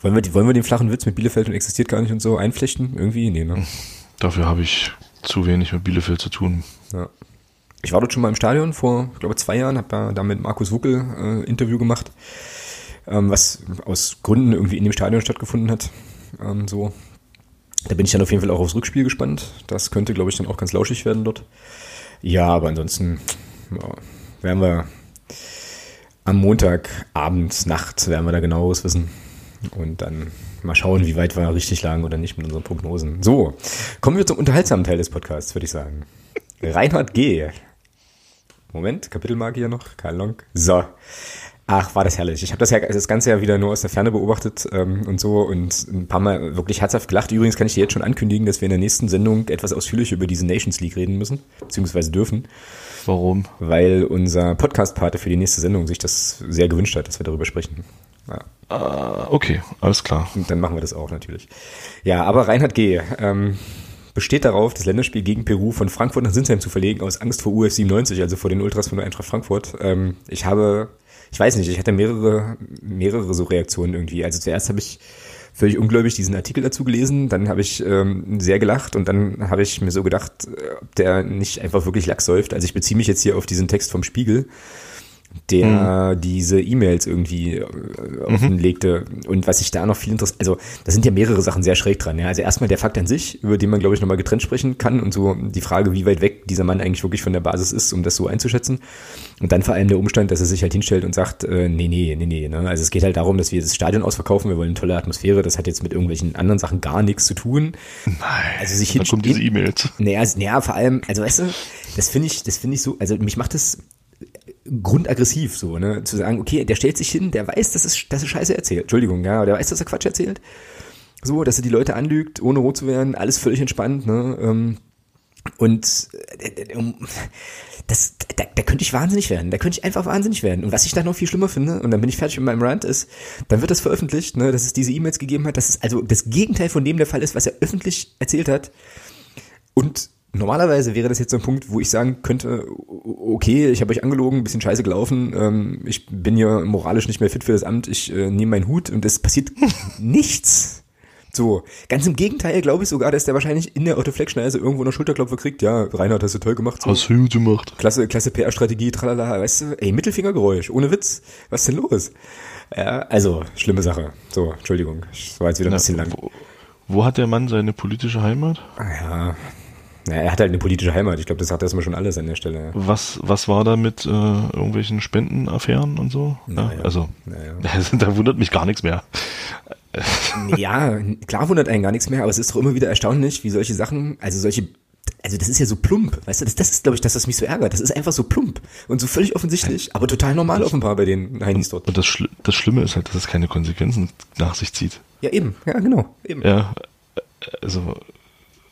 Wollen wir, die- wollen wir den flachen Witz mit Bielefeld und existiert gar nicht und so einflechten? Irgendwie? Nee, ne? Dafür habe ich zu wenig mit Bielefeld zu tun. Ja. Ich war dort schon mal im Stadion vor, ich glaube, zwei Jahren, habe da, da mit Markus Wuckel äh, Interview gemacht, ähm, was aus Gründen irgendwie in dem Stadion stattgefunden hat. Ähm, so. Da bin ich dann auf jeden Fall auch aufs Rückspiel gespannt. Das könnte, glaube ich, dann auch ganz lauschig werden dort. Ja, aber ansonsten ja, werden wir am Montagabend, Nacht, werden wir da genaueres wissen. Und dann mal schauen, wie weit wir richtig lagen oder nicht mit unseren Prognosen. So, kommen wir zum unterhaltsamen Teil des Podcasts, würde ich sagen. Reinhard G. Moment, Kapitelmarke hier noch, Karl Long. So. Ach, war das herrlich. Ich habe das ja das Ganze ja wieder nur aus der Ferne beobachtet ähm, und so und ein paar Mal wirklich herzhaft gelacht. Übrigens kann ich dir jetzt schon ankündigen, dass wir in der nächsten Sendung etwas ausführlicher über diese Nations League reden müssen, beziehungsweise dürfen, Warum? weil unser Podcast-Pate für die nächste Sendung sich das sehr gewünscht hat, dass wir darüber sprechen. Ja. Ah, okay, alles klar. Und dann machen wir das auch natürlich. Ja, aber Reinhard G. Ähm, besteht darauf, das Länderspiel gegen Peru von Frankfurt nach Sinsheim zu verlegen, aus Angst vor UF 97, also vor den Ultras von der Eintracht Frankfurt. Ähm, ich habe, ich weiß nicht, ich hatte mehrere, mehrere so Reaktionen irgendwie. Also zuerst habe ich völlig ungläubig diesen Artikel dazu gelesen, dann habe ich ähm, sehr gelacht und dann habe ich mir so gedacht, äh, ob der nicht einfach wirklich Lachs säuft. Also ich beziehe mich jetzt hier auf diesen Text vom Spiegel der diese E-Mails irgendwie äh, offenlegte. Und was ich da noch viel interessiert, also da sind ja mehrere Sachen sehr schräg dran. Ja. Also erstmal der Fakt an sich, über den man, glaube ich, nochmal getrennt sprechen kann und so die Frage, wie weit weg dieser Mann eigentlich wirklich von der Basis ist, um das so einzuschätzen. Und dann vor allem der Umstand, dass er sich halt hinstellt und sagt, äh, nee, nee, nee, nee. Ne? Also es geht halt darum, dass wir das Stadion ausverkaufen, wir wollen eine tolle Atmosphäre, das hat jetzt mit irgendwelchen anderen Sachen gar nichts zu tun. Nein. Also sich da kommen diese E-Mails. Naja, also, naja, vor allem, also weißt du, das finde ich, das finde ich so, also mich macht das grundaggressiv so, ne, zu sagen, okay, der stellt sich hin, der weiß, dass es, dass er Scheiße erzählt, Entschuldigung, ja, der weiß, dass er Quatsch erzählt, so, dass er die Leute anlügt, ohne rot zu werden, alles völlig entspannt, ne, ähm, und äh, um, das, da, da könnte ich wahnsinnig werden. Da könnte ich einfach wahnsinnig werden. Und was ich dann noch viel schlimmer finde, und dann bin ich fertig mit meinem Rant, ist, dann wird das veröffentlicht, ne, dass es diese E-Mails gegeben hat, dass es also das Gegenteil von dem der Fall ist, was er öffentlich erzählt hat. Und normalerweise wäre das jetzt so ein Punkt, wo ich sagen könnte, okay, ich habe euch angelogen, ein bisschen scheiße gelaufen, ähm, ich bin hier moralisch nicht mehr fit für das Amt, ich äh, nehme meinen Hut und es passiert nichts. So, ganz im Gegenteil glaube ich sogar, dass der wahrscheinlich in der Otto Fleckschneise irgendwo eine Schulterklopfer kriegt. Ja, Reinhard, hast du toll gemacht. So. Hast du gut gemacht. Klasse, klasse PR-Strategie, tralala, weißt du, ey, Mittelfingergeräusch, ohne Witz. Was ist denn los? Ja, also, schlimme Sache. So, Entschuldigung, das war jetzt wieder ein Na, bisschen lang. wo, wo hat der Mann seine politische Heimat? Ah, ja. Ja, er hat halt eine politische Heimat. Ich glaube, das sagt erstmal schon alles an der Stelle. Was, was war da mit äh, irgendwelchen Spendenaffären und so? Naja, ja, also, naja. da wundert mich gar nichts mehr. Ja, klar wundert einen gar nichts mehr, aber es ist doch immer wieder erstaunlich, wie solche Sachen, also solche, also das ist ja so plump, weißt du, das, das ist, glaube ich, das, was mich so ärgert. Das ist einfach so plump und so völlig offensichtlich, aber total normal offenbar bei den Heinis dort. Und das, Schli das Schlimme ist halt, dass es keine Konsequenzen nach sich zieht. Ja, eben, ja, genau, eben. Ja, also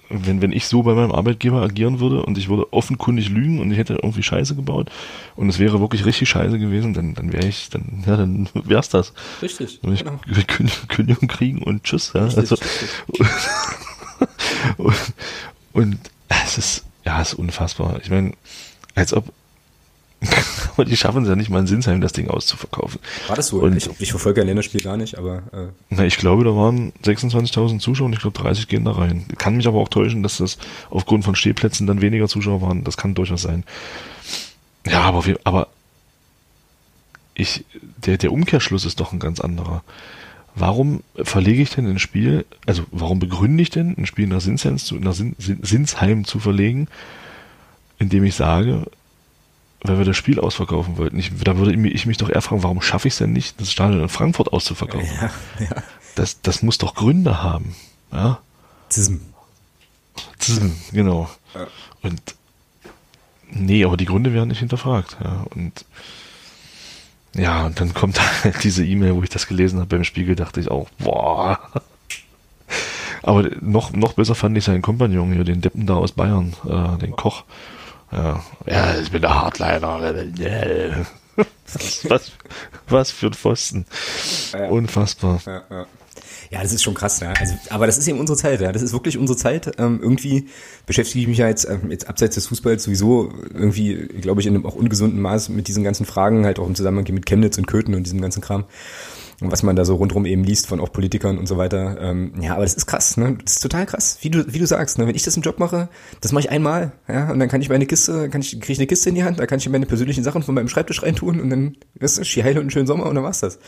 wenn, wenn ich so bei meinem Arbeitgeber agieren würde und ich würde offenkundig lügen und ich hätte irgendwie Scheiße gebaut und es wäre wirklich richtig Scheiße gewesen, dann, dann wäre ich, dann, ja, dann wär's das. Richtig, Dann genau. ich Kün- Kündigung kriegen und tschüss. Ja. Richtig, Also, richtig. und, und es ist, ja, es ist unfassbar. Ich meine, als ob, aber die schaffen es ja nicht mal in Sinsheim, das Ding auszuverkaufen. War das so? Und- ich, ich verfolge ein Länderspiel gar nicht, aber äh, Na, ich glaube, da waren 26.000 Zuschauer und ich glaube 30 gehen da rein. Kann mich aber auch täuschen, dass das aufgrund von Stehplätzen dann weniger Zuschauer waren. Das kann durchaus sein. Ja, aber wir, aber ich, der, der Umkehrschluss ist doch ein ganz anderer. Warum verlege ich denn ein Spiel, also warum begründe ich denn ein Spiel nach Sinsheim zu, nach Sin, Sin, Sinsheim zu verlegen, indem ich sage, weil wir das Spiel ausverkaufen wollten. Ich, da würde ich mich doch eher fragen, warum schaffe ich es denn nicht, das Stadion in Frankfurt auszuverkaufen? Ja, ja. Das, das muss doch Gründe haben. Ja? Zism. Zism, genau. Ja. Und nee, aber die Gründe werden nicht hinterfragt. Ja. Und ja, und dann kommt halt diese E-Mail, wo ich das gelesen habe beim Spiegel, dachte ich auch, boah. Aber noch, noch besser fand ich seinen Kompagnon hier, den Deppen da aus Bayern, äh, den Koch. Ja, ja, ich bin der Hardliner. was, was, für ein Pfosten. Unfassbar. Ja, ja. Ja, das ist schon krass, ja. Also, aber das ist eben unsere Zeit, ja. Das ist wirklich unsere Zeit. Ähm, irgendwie beschäftige ich mich ja jetzt, ähm, jetzt abseits des Fußballs sowieso irgendwie, glaube ich, in einem auch ungesunden Maß mit diesen ganzen Fragen, halt auch im Zusammenhang mit Chemnitz und Köthen und diesem ganzen Kram. Und was man da so rundrum eben liest von auch Politikern und so weiter. Ähm, ja, aber das ist krass, ne? Das ist total krass, wie du, wie du sagst, ne? Wenn ich das im Job mache, das mache ich einmal, ja, und dann kann ich meine Kiste, kann ich, kriege ich eine Kiste in die Hand, da kann ich meine persönlichen Sachen von meinem Schreibtisch reintun und dann, weißt du, Skiheil und einen schönen Sommer und dann war's das.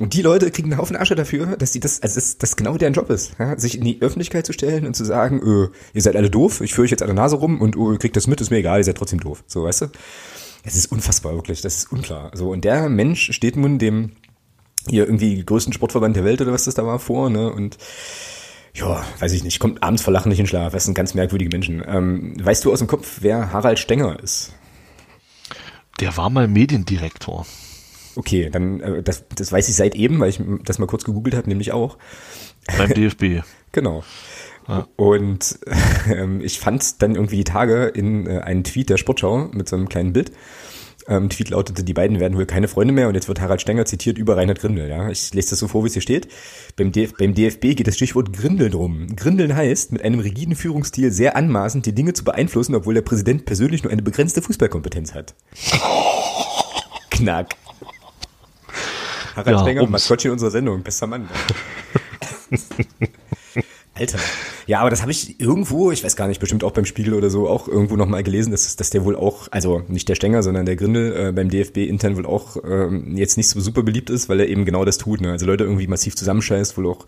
Und die Leute kriegen einen Haufen Asche dafür, dass die das, also das, das genau deren Job ist, ja? sich in die Öffentlichkeit zu stellen und zu sagen, öh, ihr seid alle doof, ich führe euch jetzt an der Nase rum und oh, ihr kriegt das mit, ist mir egal, ihr seid trotzdem doof. So, weißt du? Es ist unfassbar, wirklich, das ist unklar. So, und der Mensch steht nun dem hier irgendwie größten Sportverband der Welt oder was das da war vor, ne? Und ja, weiß ich nicht, kommt abends vor Lachen nicht in Schlaf. Das sind ganz merkwürdige Menschen. Ähm, weißt du aus dem Kopf, wer Harald Stenger ist? Der war mal Mediendirektor. Okay, dann äh, das, das weiß ich seit eben, weil ich das mal kurz gegoogelt habe, nämlich auch. Beim DFB. genau. Ja. Und ähm, ich fand dann irgendwie die Tage in äh, einen Tweet der Sportschau mit so einem kleinen Bild. Ähm, Tweet lautete, die beiden werden wohl keine Freunde mehr und jetzt wird Harald Stenger zitiert über Reinhard Grindel. Ja? Ich lese das so vor, wie es hier steht. Beim, DF beim DFB geht das Stichwort Grindeln drum. Grindeln heißt, mit einem rigiden Führungsstil sehr anmaßend die Dinge zu beeinflussen, obwohl der Präsident persönlich nur eine begrenzte Fußballkompetenz hat. Knack. Harald ja, Stenger, Maskottchen unserer Sendung, bester Mann. Alter. Ja, aber das habe ich irgendwo, ich weiß gar nicht, bestimmt auch beim Spiegel oder so, auch irgendwo nochmal gelesen, dass, dass der wohl auch, also nicht der Stenger, sondern der Grindel äh, beim DFB intern wohl auch ähm, jetzt nicht so super beliebt ist, weil er eben genau das tut. Ne? Also Leute irgendwie massiv zusammenscheißt, wohl auch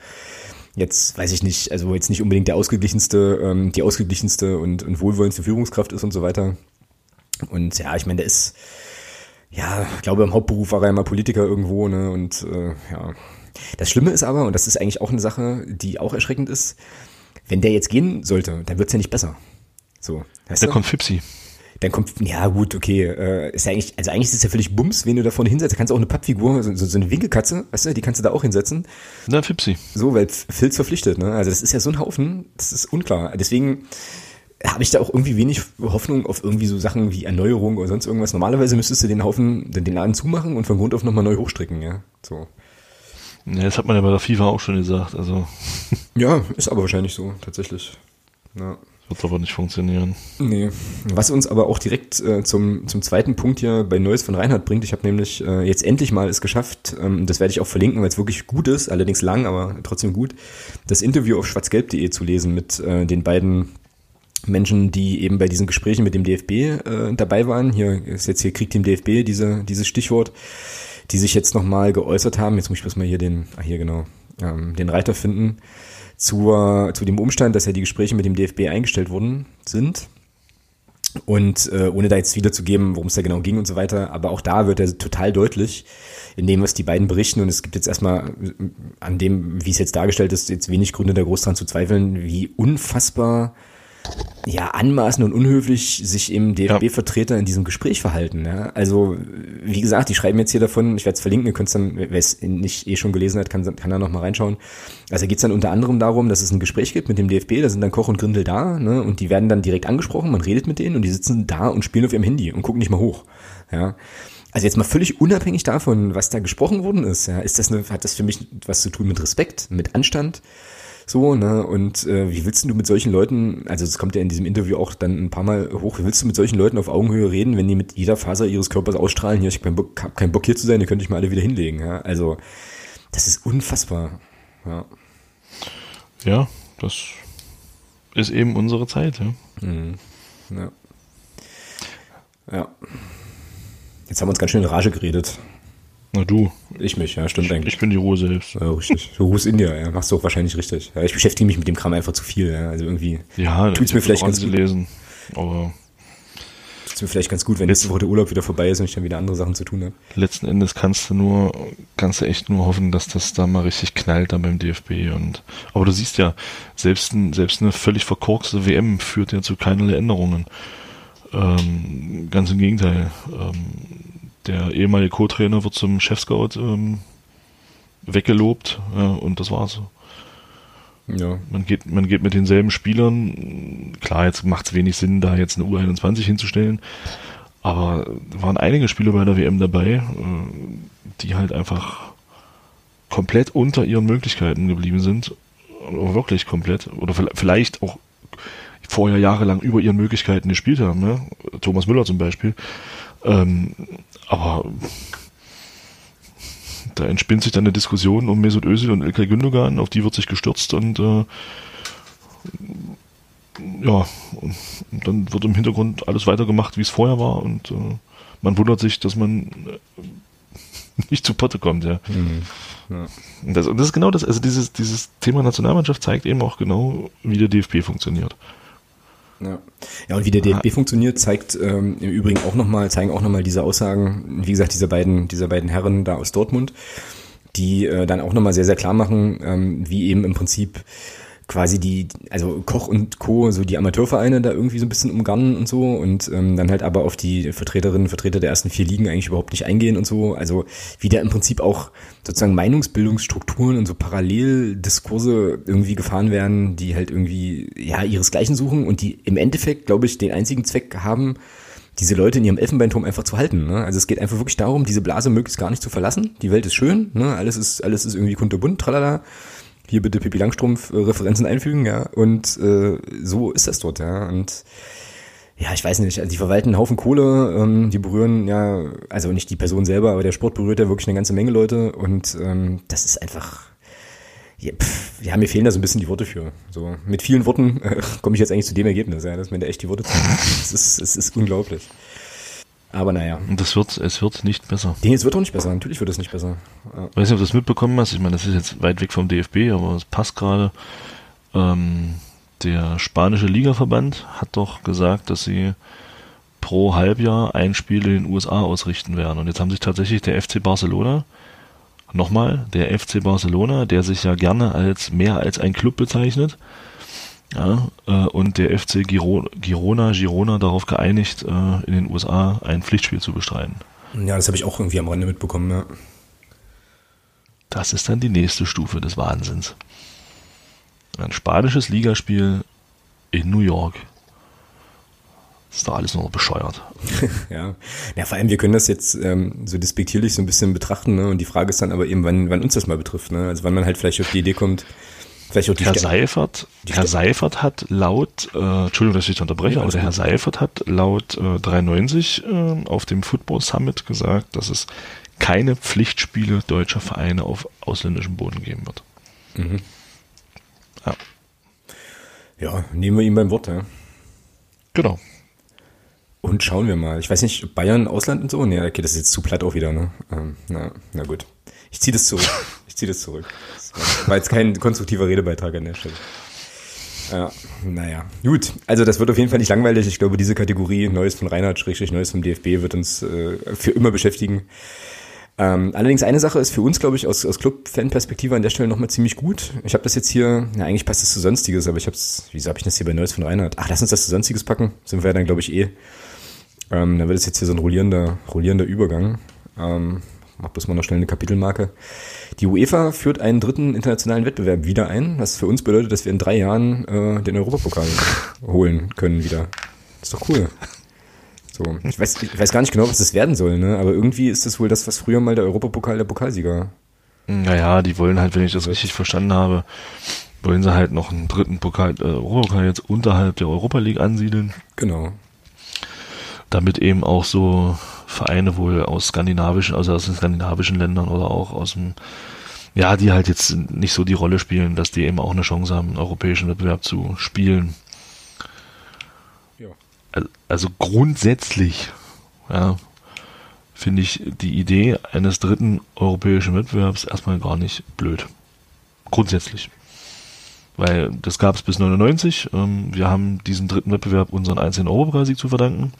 jetzt, weiß ich nicht, also jetzt nicht unbedingt der ausgeglichenste, ähm, die ausgeglichenste und, und wohlwollendste Führungskraft ist und so weiter. Und ja, ich meine, der ist, ja, ich glaube, im Hauptberuf war er immer Politiker irgendwo, ne? Und äh, ja, das Schlimme ist aber, und das ist eigentlich auch eine Sache, die auch erschreckend ist, wenn der jetzt gehen sollte, dann wird's ja nicht besser. So, weißt da du? kommt Fipsi. Dann kommt, ja gut, okay, äh, ist ja eigentlich, also eigentlich ist es ja völlig Bums, wen du da vorne hinsetzt. Da kannst du auch eine Pappfigur, so, so eine Winkelkatze, weißt du, die kannst du da auch hinsetzen. Na, Fipsi. So, weil Filz verpflichtet, ne? Also das ist ja so ein Haufen, das ist unklar. Deswegen habe ich da auch irgendwie wenig Hoffnung auf irgendwie so Sachen wie Erneuerung oder sonst irgendwas. Normalerweise müsstest du den Haufen, den Laden zumachen und von Grund auf nochmal neu hochstricken, ja. So. Ja, das hat man ja bei der FIFA auch schon gesagt. Also. Ja, ist aber wahrscheinlich so, tatsächlich. Ja. Wird aber nicht funktionieren. Nee. Was uns aber auch direkt äh, zum, zum zweiten Punkt hier bei Neues von Reinhard bringt. Ich habe nämlich äh, jetzt endlich mal es geschafft, ähm, das werde ich auch verlinken, weil es wirklich gut ist, allerdings lang, aber trotzdem gut, das Interview auf schwarzgelb.de zu lesen mit äh, den beiden Menschen, die eben bei diesen Gesprächen mit dem DFB äh, dabei waren. Hier ist jetzt hier Krieg dem DFB, diese, dieses Stichwort die sich jetzt nochmal geäußert haben. Jetzt muss ich bloß mal hier den, ah hier genau, ähm, den Reiter finden, zur, zu dem Umstand, dass ja die Gespräche mit dem DFB eingestellt worden sind. Und äh, ohne da jetzt wiederzugeben, worum es da genau ging und so weiter, aber auch da wird er total deutlich in dem, was die beiden berichten. Und es gibt jetzt erstmal an dem, wie es jetzt dargestellt ist, jetzt wenig Gründe, da groß dran zu zweifeln, wie unfassbar ja, anmaßend und unhöflich sich im DFB-Vertreter in diesem Gespräch verhalten. Ja? Also, wie gesagt, die schreiben jetzt hier davon, ich werde es verlinken, ihr könnt es dann, wer es nicht eh schon gelesen hat, kann, kann da nochmal reinschauen. Also geht es dann unter anderem darum, dass es ein Gespräch gibt mit dem DFB, da sind dann Koch und Grindel da, ne? Und die werden dann direkt angesprochen, man redet mit denen und die sitzen da und spielen auf ihrem Handy und gucken nicht mal hoch. Ja. Also jetzt mal völlig unabhängig davon, was da gesprochen worden ist, ja, ist das eine, hat das für mich was zu tun mit Respekt, mit Anstand? So, ne? Und äh, wie willst du mit solchen Leuten, also es kommt ja in diesem Interview auch dann ein paar Mal hoch, wie willst du mit solchen Leuten auf Augenhöhe reden, wenn die mit jeder Faser ihres Körpers ausstrahlen, hier, ich hab keinen Bock, hab keinen Bock hier zu sein, ihr könnt euch mal alle wieder hinlegen. Ja? Also, das ist unfassbar. Ja. ja, das ist eben unsere Zeit, ja. Mhm. Ja. ja. Jetzt haben wir uns ganz schön in Rage geredet. Na du. Ich mich, ja, stimmt ich, eigentlich. Ich bin die Ruhe selbst. Ja, richtig. Du Ruhe India, ja, machst du auch wahrscheinlich richtig. Ja, ich beschäftige mich mit dem Kram einfach zu viel, ja, also irgendwie ja, tut's mir vielleicht ganz gut. lesen, aber ist mir vielleicht ganz gut, wenn nächste Woche der Urlaub wieder vorbei ist und ich dann wieder andere Sachen zu tun habe. Letzten Endes kannst du nur, kannst du echt nur hoffen, dass das da mal richtig knallt dann beim DFB und, aber du siehst ja, selbst, ein, selbst eine völlig verkorkste WM führt ja zu keinerlei Änderungen. Ähm, ganz im Gegenteil. Ähm, der ehemalige Co-Trainer wird zum Chef-Scout ähm, weggelobt ja, und das war's. Ja. Man geht, man geht mit denselben Spielern. Klar, jetzt macht es wenig Sinn, da jetzt eine U21 hinzustellen. Aber waren einige Spieler bei der WM dabei, äh, die halt einfach komplett unter ihren Möglichkeiten geblieben sind. Oder wirklich komplett. Oder vielleicht auch vorher jahrelang über ihren Möglichkeiten gespielt haben. Ne? Thomas Müller zum Beispiel. Ähm, aber da entspinnt sich dann eine Diskussion um Mesut Özil und Ilkay Gündogan, auf die wird sich gestürzt und äh, ja, und dann wird im Hintergrund alles weitergemacht, wie es vorher war und äh, man wundert sich, dass man äh, nicht zu Potte kommt, ja. Mhm. ja. Und, das, und das ist genau das, also dieses, dieses Thema Nationalmannschaft zeigt eben auch genau, wie der DFB funktioniert. Ja. ja, und wie der DFB funktioniert, zeigt ähm, im Übrigen auch nochmal, zeigen auch nochmal diese Aussagen, wie gesagt, dieser beiden, dieser beiden Herren da aus Dortmund, die äh, dann auch nochmal sehr, sehr klar machen, ähm, wie eben im Prinzip quasi die, also Koch und Co., so die Amateurvereine da irgendwie so ein bisschen umgarnen und so und ähm, dann halt aber auf die Vertreterinnen und Vertreter der ersten vier Ligen eigentlich überhaupt nicht eingehen und so. Also wie da im Prinzip auch sozusagen Meinungsbildungsstrukturen und so Paralleldiskurse irgendwie gefahren werden, die halt irgendwie, ja, ihresgleichen suchen und die im Endeffekt, glaube ich, den einzigen Zweck haben, diese Leute in ihrem Elfenbeinturm einfach zu halten. Ne? Also es geht einfach wirklich darum, diese Blase möglichst gar nicht zu verlassen. Die Welt ist schön, ne? alles ist alles ist irgendwie kunterbunt, tralala hier bitte Pippi Langstrumpf-Referenzen einfügen, ja. Und äh, so ist das dort, ja. Und ja, ich weiß nicht, also die verwalten einen Haufen Kohle, ähm, die berühren ja, also nicht die Person selber, aber der Sport berührt ja wirklich eine ganze Menge Leute und ähm, das ist einfach, ja, pff, ja, mir fehlen da so ein bisschen die Worte für. So mit vielen Worten äh, komme ich jetzt eigentlich zu dem Ergebnis, ja, dass mir da echt die Worte zu. Es ist, es ist unglaublich. Aber naja. Und das wird, es wird nicht besser. Nee, es wird auch nicht besser. Natürlich wird es nicht besser. Ja. Weiß nicht, ob du das mitbekommen hast. Ich meine, das ist jetzt weit weg vom DFB, aber es passt gerade. Ähm, der spanische Ligaverband hat doch gesagt, dass sie pro Halbjahr ein Spiel in den USA ausrichten werden. Und jetzt haben sich tatsächlich der FC Barcelona, nochmal, der FC Barcelona, der sich ja gerne als mehr als ein Club bezeichnet, ja, äh, und der FC Girona, Girona darauf geeinigt, äh, in den USA ein Pflichtspiel zu bestreiten. Ja, das habe ich auch irgendwie am Rande mitbekommen, ja. Das ist dann die nächste Stufe des Wahnsinns. Ein spanisches Ligaspiel in New York. Das ist doch alles nur bescheuert. ja. ja, vor allem, wir können das jetzt ähm, so despektierlich so ein bisschen betrachten, ne? Und die Frage ist dann aber eben, wann, wann uns das mal betrifft, ne? Also wann man halt vielleicht auf die Idee kommt, Vielleicht auch die Herr Seifert, Herr Seifert hat laut, äh, Entschuldigung, dass ich unterbreche, ja, aber der Herr Seifert hat laut äh, 93 äh, auf dem Football Summit gesagt, dass es keine Pflichtspiele deutscher Vereine auf ausländischem Boden geben wird. Mhm. Ja. Ja, nehmen wir ihn beim Wort, ja. Genau. Und schauen wir mal. Ich weiß nicht, Bayern, Ausland und so? Nee, okay, das ist jetzt zu platt auch wieder, ne? Ähm, na, na gut. Ich ziehe das zurück. Ich ziehe das zurück. Das war jetzt kein konstruktiver Redebeitrag an der Stelle. Ja, naja. Gut, also das wird auf jeden Fall nicht langweilig. Ich glaube, diese Kategorie Neues von Reinhard, Schrägstrich Neues vom DFB wird uns äh, für immer beschäftigen. Ähm, allerdings eine Sache ist für uns, glaube ich, aus, aus Club-Fan-Perspektive an der Stelle nochmal ziemlich gut. Ich habe das jetzt hier, ja, eigentlich passt das zu Sonstiges, aber ich habe es, wieso habe ich das hier bei Neues von Reinhard? Ach, lass uns das zu Sonstiges packen. Sind wir ja dann, glaube ich, eh. Ähm, dann wird es jetzt hier so ein rollierender, rollierender Übergang. Ähm, mach bloß mal noch schnell eine Kapitelmarke. Die UEFA führt einen dritten internationalen Wettbewerb wieder ein, was für uns bedeutet, dass wir in drei Jahren äh, den Europapokal holen können wieder. Ist doch cool. So, ich weiß, ich weiß gar nicht genau, was das werden soll, ne? Aber irgendwie ist das wohl das, was früher mal der Europapokal der Pokalsieger. Naja, die wollen halt, wenn ich das richtig verstanden habe, wollen sie halt noch einen dritten Pokal, äh, Europapokal jetzt unterhalb der Europa League ansiedeln. Genau. Damit eben auch so Vereine wohl aus skandinavischen, also aus den skandinavischen Ländern oder auch aus dem, ja, die halt jetzt nicht so die Rolle spielen, dass die eben auch eine Chance haben, einen europäischen Wettbewerb zu spielen. Ja. Also grundsätzlich, ja, finde ich die Idee eines dritten europäischen Wettbewerbs erstmal gar nicht blöd. Grundsätzlich. Weil das gab es bis 99. Ähm, wir haben diesen dritten Wettbewerb unseren einzelnen Europapokalsieg zu verdanken.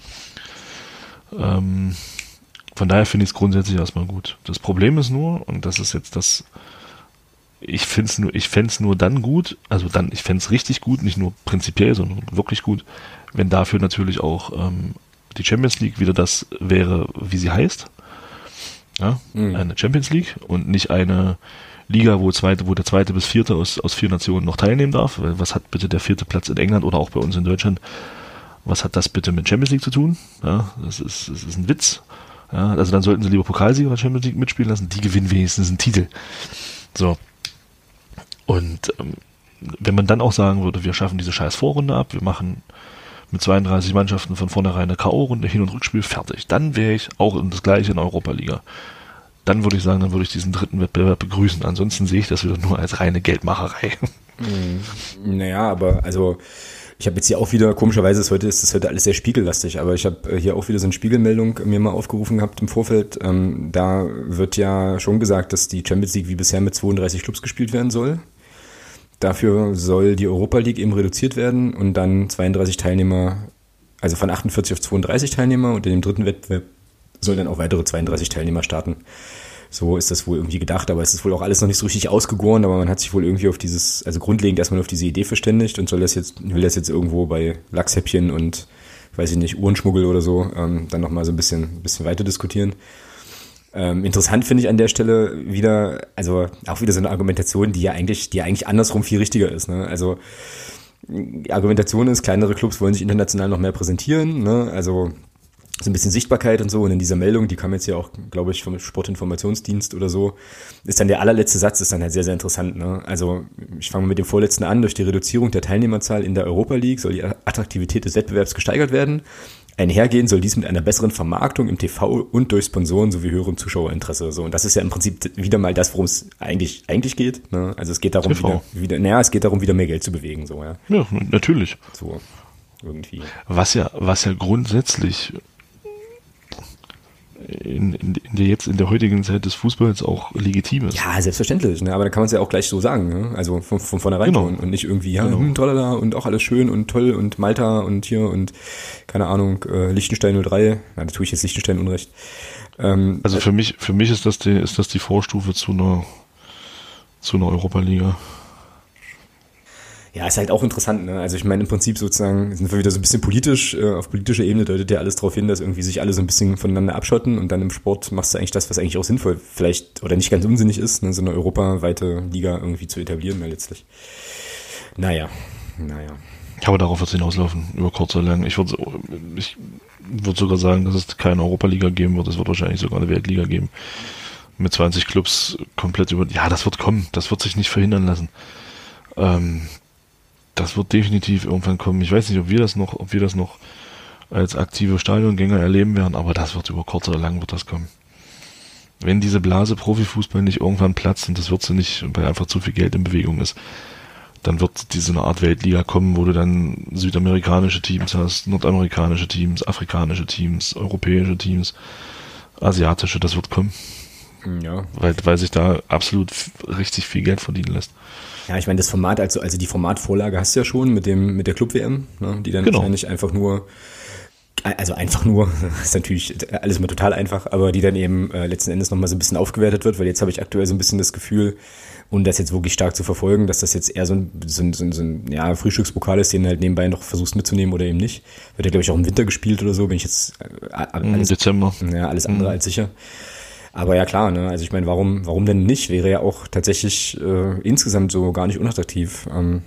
Ähm, von daher finde ich es grundsätzlich erstmal gut. Das Problem ist nur, und das ist jetzt das, ich finde es nur, ich fände nur dann gut, also dann, ich fände es richtig gut, nicht nur prinzipiell, sondern wirklich gut, wenn dafür natürlich auch ähm, die Champions League wieder das wäre, wie sie heißt. Ja, mhm. eine Champions League und nicht eine Liga, wo, zweite, wo der zweite bis vierte aus, aus vier Nationen noch teilnehmen darf. Was hat bitte der vierte Platz in England oder auch bei uns in Deutschland? Was hat das bitte mit Champions League zu tun? Ja, das ist, das ist ein Witz. Ja, also dann sollten sie lieber Pokalsieger der Champions League mitspielen lassen. Die gewinnen wenigstens einen Titel. So. Und ähm, wenn man dann auch sagen würde, wir schaffen diese scheiß Vorrunde ab, wir machen mit 32 Mannschaften von vornherein eine K.O.-Runde, Hin- und Rückspiel, fertig. Dann wäre ich auch das gleiche in Europa-Liga. Dann würde ich sagen, dann würde ich diesen dritten Wettbewerb begrüßen. Ansonsten sehe ich das wieder nur als reine Geldmacherei. Hm, naja, aber also ich habe jetzt hier auch wieder, komischerweise ist heute, ist das heute alles sehr spiegellastig, aber ich habe äh, hier auch wieder so eine Spiegelmeldung mir mal aufgerufen gehabt im Vorfeld. Ähm, da wird ja schon gesagt, dass die Champions League wie bisher mit 32 Clubs gespielt werden soll. Dafür soll die Europa League eben reduziert werden und dann 32 Teilnehmer, also von 48 auf 32 Teilnehmer und in dem dritten Wettbewerb sollen dann auch weitere 32 Teilnehmer starten. So ist das wohl irgendwie gedacht, aber es ist wohl auch alles noch nicht so richtig ausgegoren, aber man hat sich wohl irgendwie auf dieses, also grundlegend erstmal auf diese Idee verständigt und soll das jetzt, will das jetzt irgendwo bei Lachshäppchen und, weiß ich nicht, Uhrenschmuggel oder so, ähm, dann nochmal so ein bisschen, bisschen weiter diskutieren. Ähm, interessant finde ich an der Stelle wieder, also auch wieder so eine Argumentation, die ja eigentlich, die ja eigentlich andersrum viel richtiger ist. Ne? Also die Argumentation ist, kleinere Clubs wollen sich international noch mehr präsentieren. Ne? Also so ein bisschen Sichtbarkeit und so. Und in dieser Meldung, die kam jetzt ja auch, glaube ich, vom Sportinformationsdienst oder so, ist dann der allerletzte Satz, ist dann halt sehr, sehr interessant. Ne? Also ich fange mit dem vorletzten an. Durch die Reduzierung der Teilnehmerzahl in der Europa League soll die Attraktivität des Wettbewerbs gesteigert werden. Einhergehen soll dies mit einer besseren Vermarktung im TV und durch Sponsoren sowie höherem Zuschauerinteresse. So, und das ist ja im Prinzip wieder mal das, worum es eigentlich, eigentlich geht. Ne? Also es geht darum, wieder, wieder, naja, es geht darum, wieder mehr Geld zu bewegen. So, ja. ja, natürlich. So, irgendwie. Was ja, was ja grundsätzlich in, in, in, der jetzt in der heutigen Zeit des Fußballs auch legitim ist. Ja, selbstverständlich. Ne? Aber da kann man es ja auch gleich so sagen. Ne? Also von, von vornherein genau. und, und nicht irgendwie, ja, genau. hm, tralala und auch alles schön und toll und Malta und hier und keine Ahnung, äh, Liechtenstein 03. Na, da tue ich jetzt Liechtenstein Unrecht. Ähm, also für mich, für mich ist das die, ist das die Vorstufe zu einer, zu einer Europa-Liga. Ja, ist halt auch interessant. Ne? Also ich meine, im Prinzip sozusagen sind wir wieder so ein bisschen politisch. Äh, auf politischer Ebene deutet ja alles darauf hin, dass irgendwie sich alle so ein bisschen voneinander abschotten und dann im Sport machst du eigentlich das, was eigentlich auch sinnvoll vielleicht oder nicht ganz unsinnig ist, ne? so eine europaweite Liga irgendwie zu etablieren, ja, letztlich. Naja, naja. Aber darauf wird es hinauslaufen, über kurz oder lang. Ich würde ich würd sogar sagen, dass es keine Europa-Liga geben wird. Es wird wahrscheinlich sogar eine Weltliga geben. Mit 20 Clubs komplett über. Ja, das wird kommen. Das wird sich nicht verhindern lassen. Ähm, das wird definitiv irgendwann kommen. Ich weiß nicht, ob wir das noch, ob wir das noch als aktive Stadiongänger erleben werden, aber das wird über kurz oder lang wird das kommen. Wenn diese Blase Profifußball nicht irgendwann platzt, und das wird sie nicht, weil einfach zu viel Geld in Bewegung ist, dann wird diese eine Art Weltliga kommen, wo du dann südamerikanische Teams hast, nordamerikanische Teams, afrikanische Teams, europäische Teams, asiatische, das wird kommen. Ja. Weil, weil sich da absolut richtig viel Geld verdienen lässt. Ja, ich meine, das Format, also, also die Formatvorlage hast du ja schon mit dem, mit der Club-WM, ne, die dann genau. wahrscheinlich einfach nur, also einfach nur, ist natürlich alles immer total einfach, aber die dann eben äh, letzten Endes nochmal so ein bisschen aufgewertet wird, weil jetzt habe ich aktuell so ein bisschen das Gefühl, und das jetzt wirklich stark zu verfolgen, dass das jetzt eher so ein, so ein, so ein, so ein ja, Frühstückspokal ist, den halt nebenbei noch versuchst mitzunehmen oder eben nicht. Wird ja, glaube ich, auch im Winter gespielt oder so, bin ich jetzt äh, alles, Dezember. Ja, alles andere mhm. als sicher. Aber ja klar, ne? also ich meine, warum, warum denn nicht? Wäre ja auch tatsächlich äh, insgesamt so gar nicht unattraktiv. Ähm,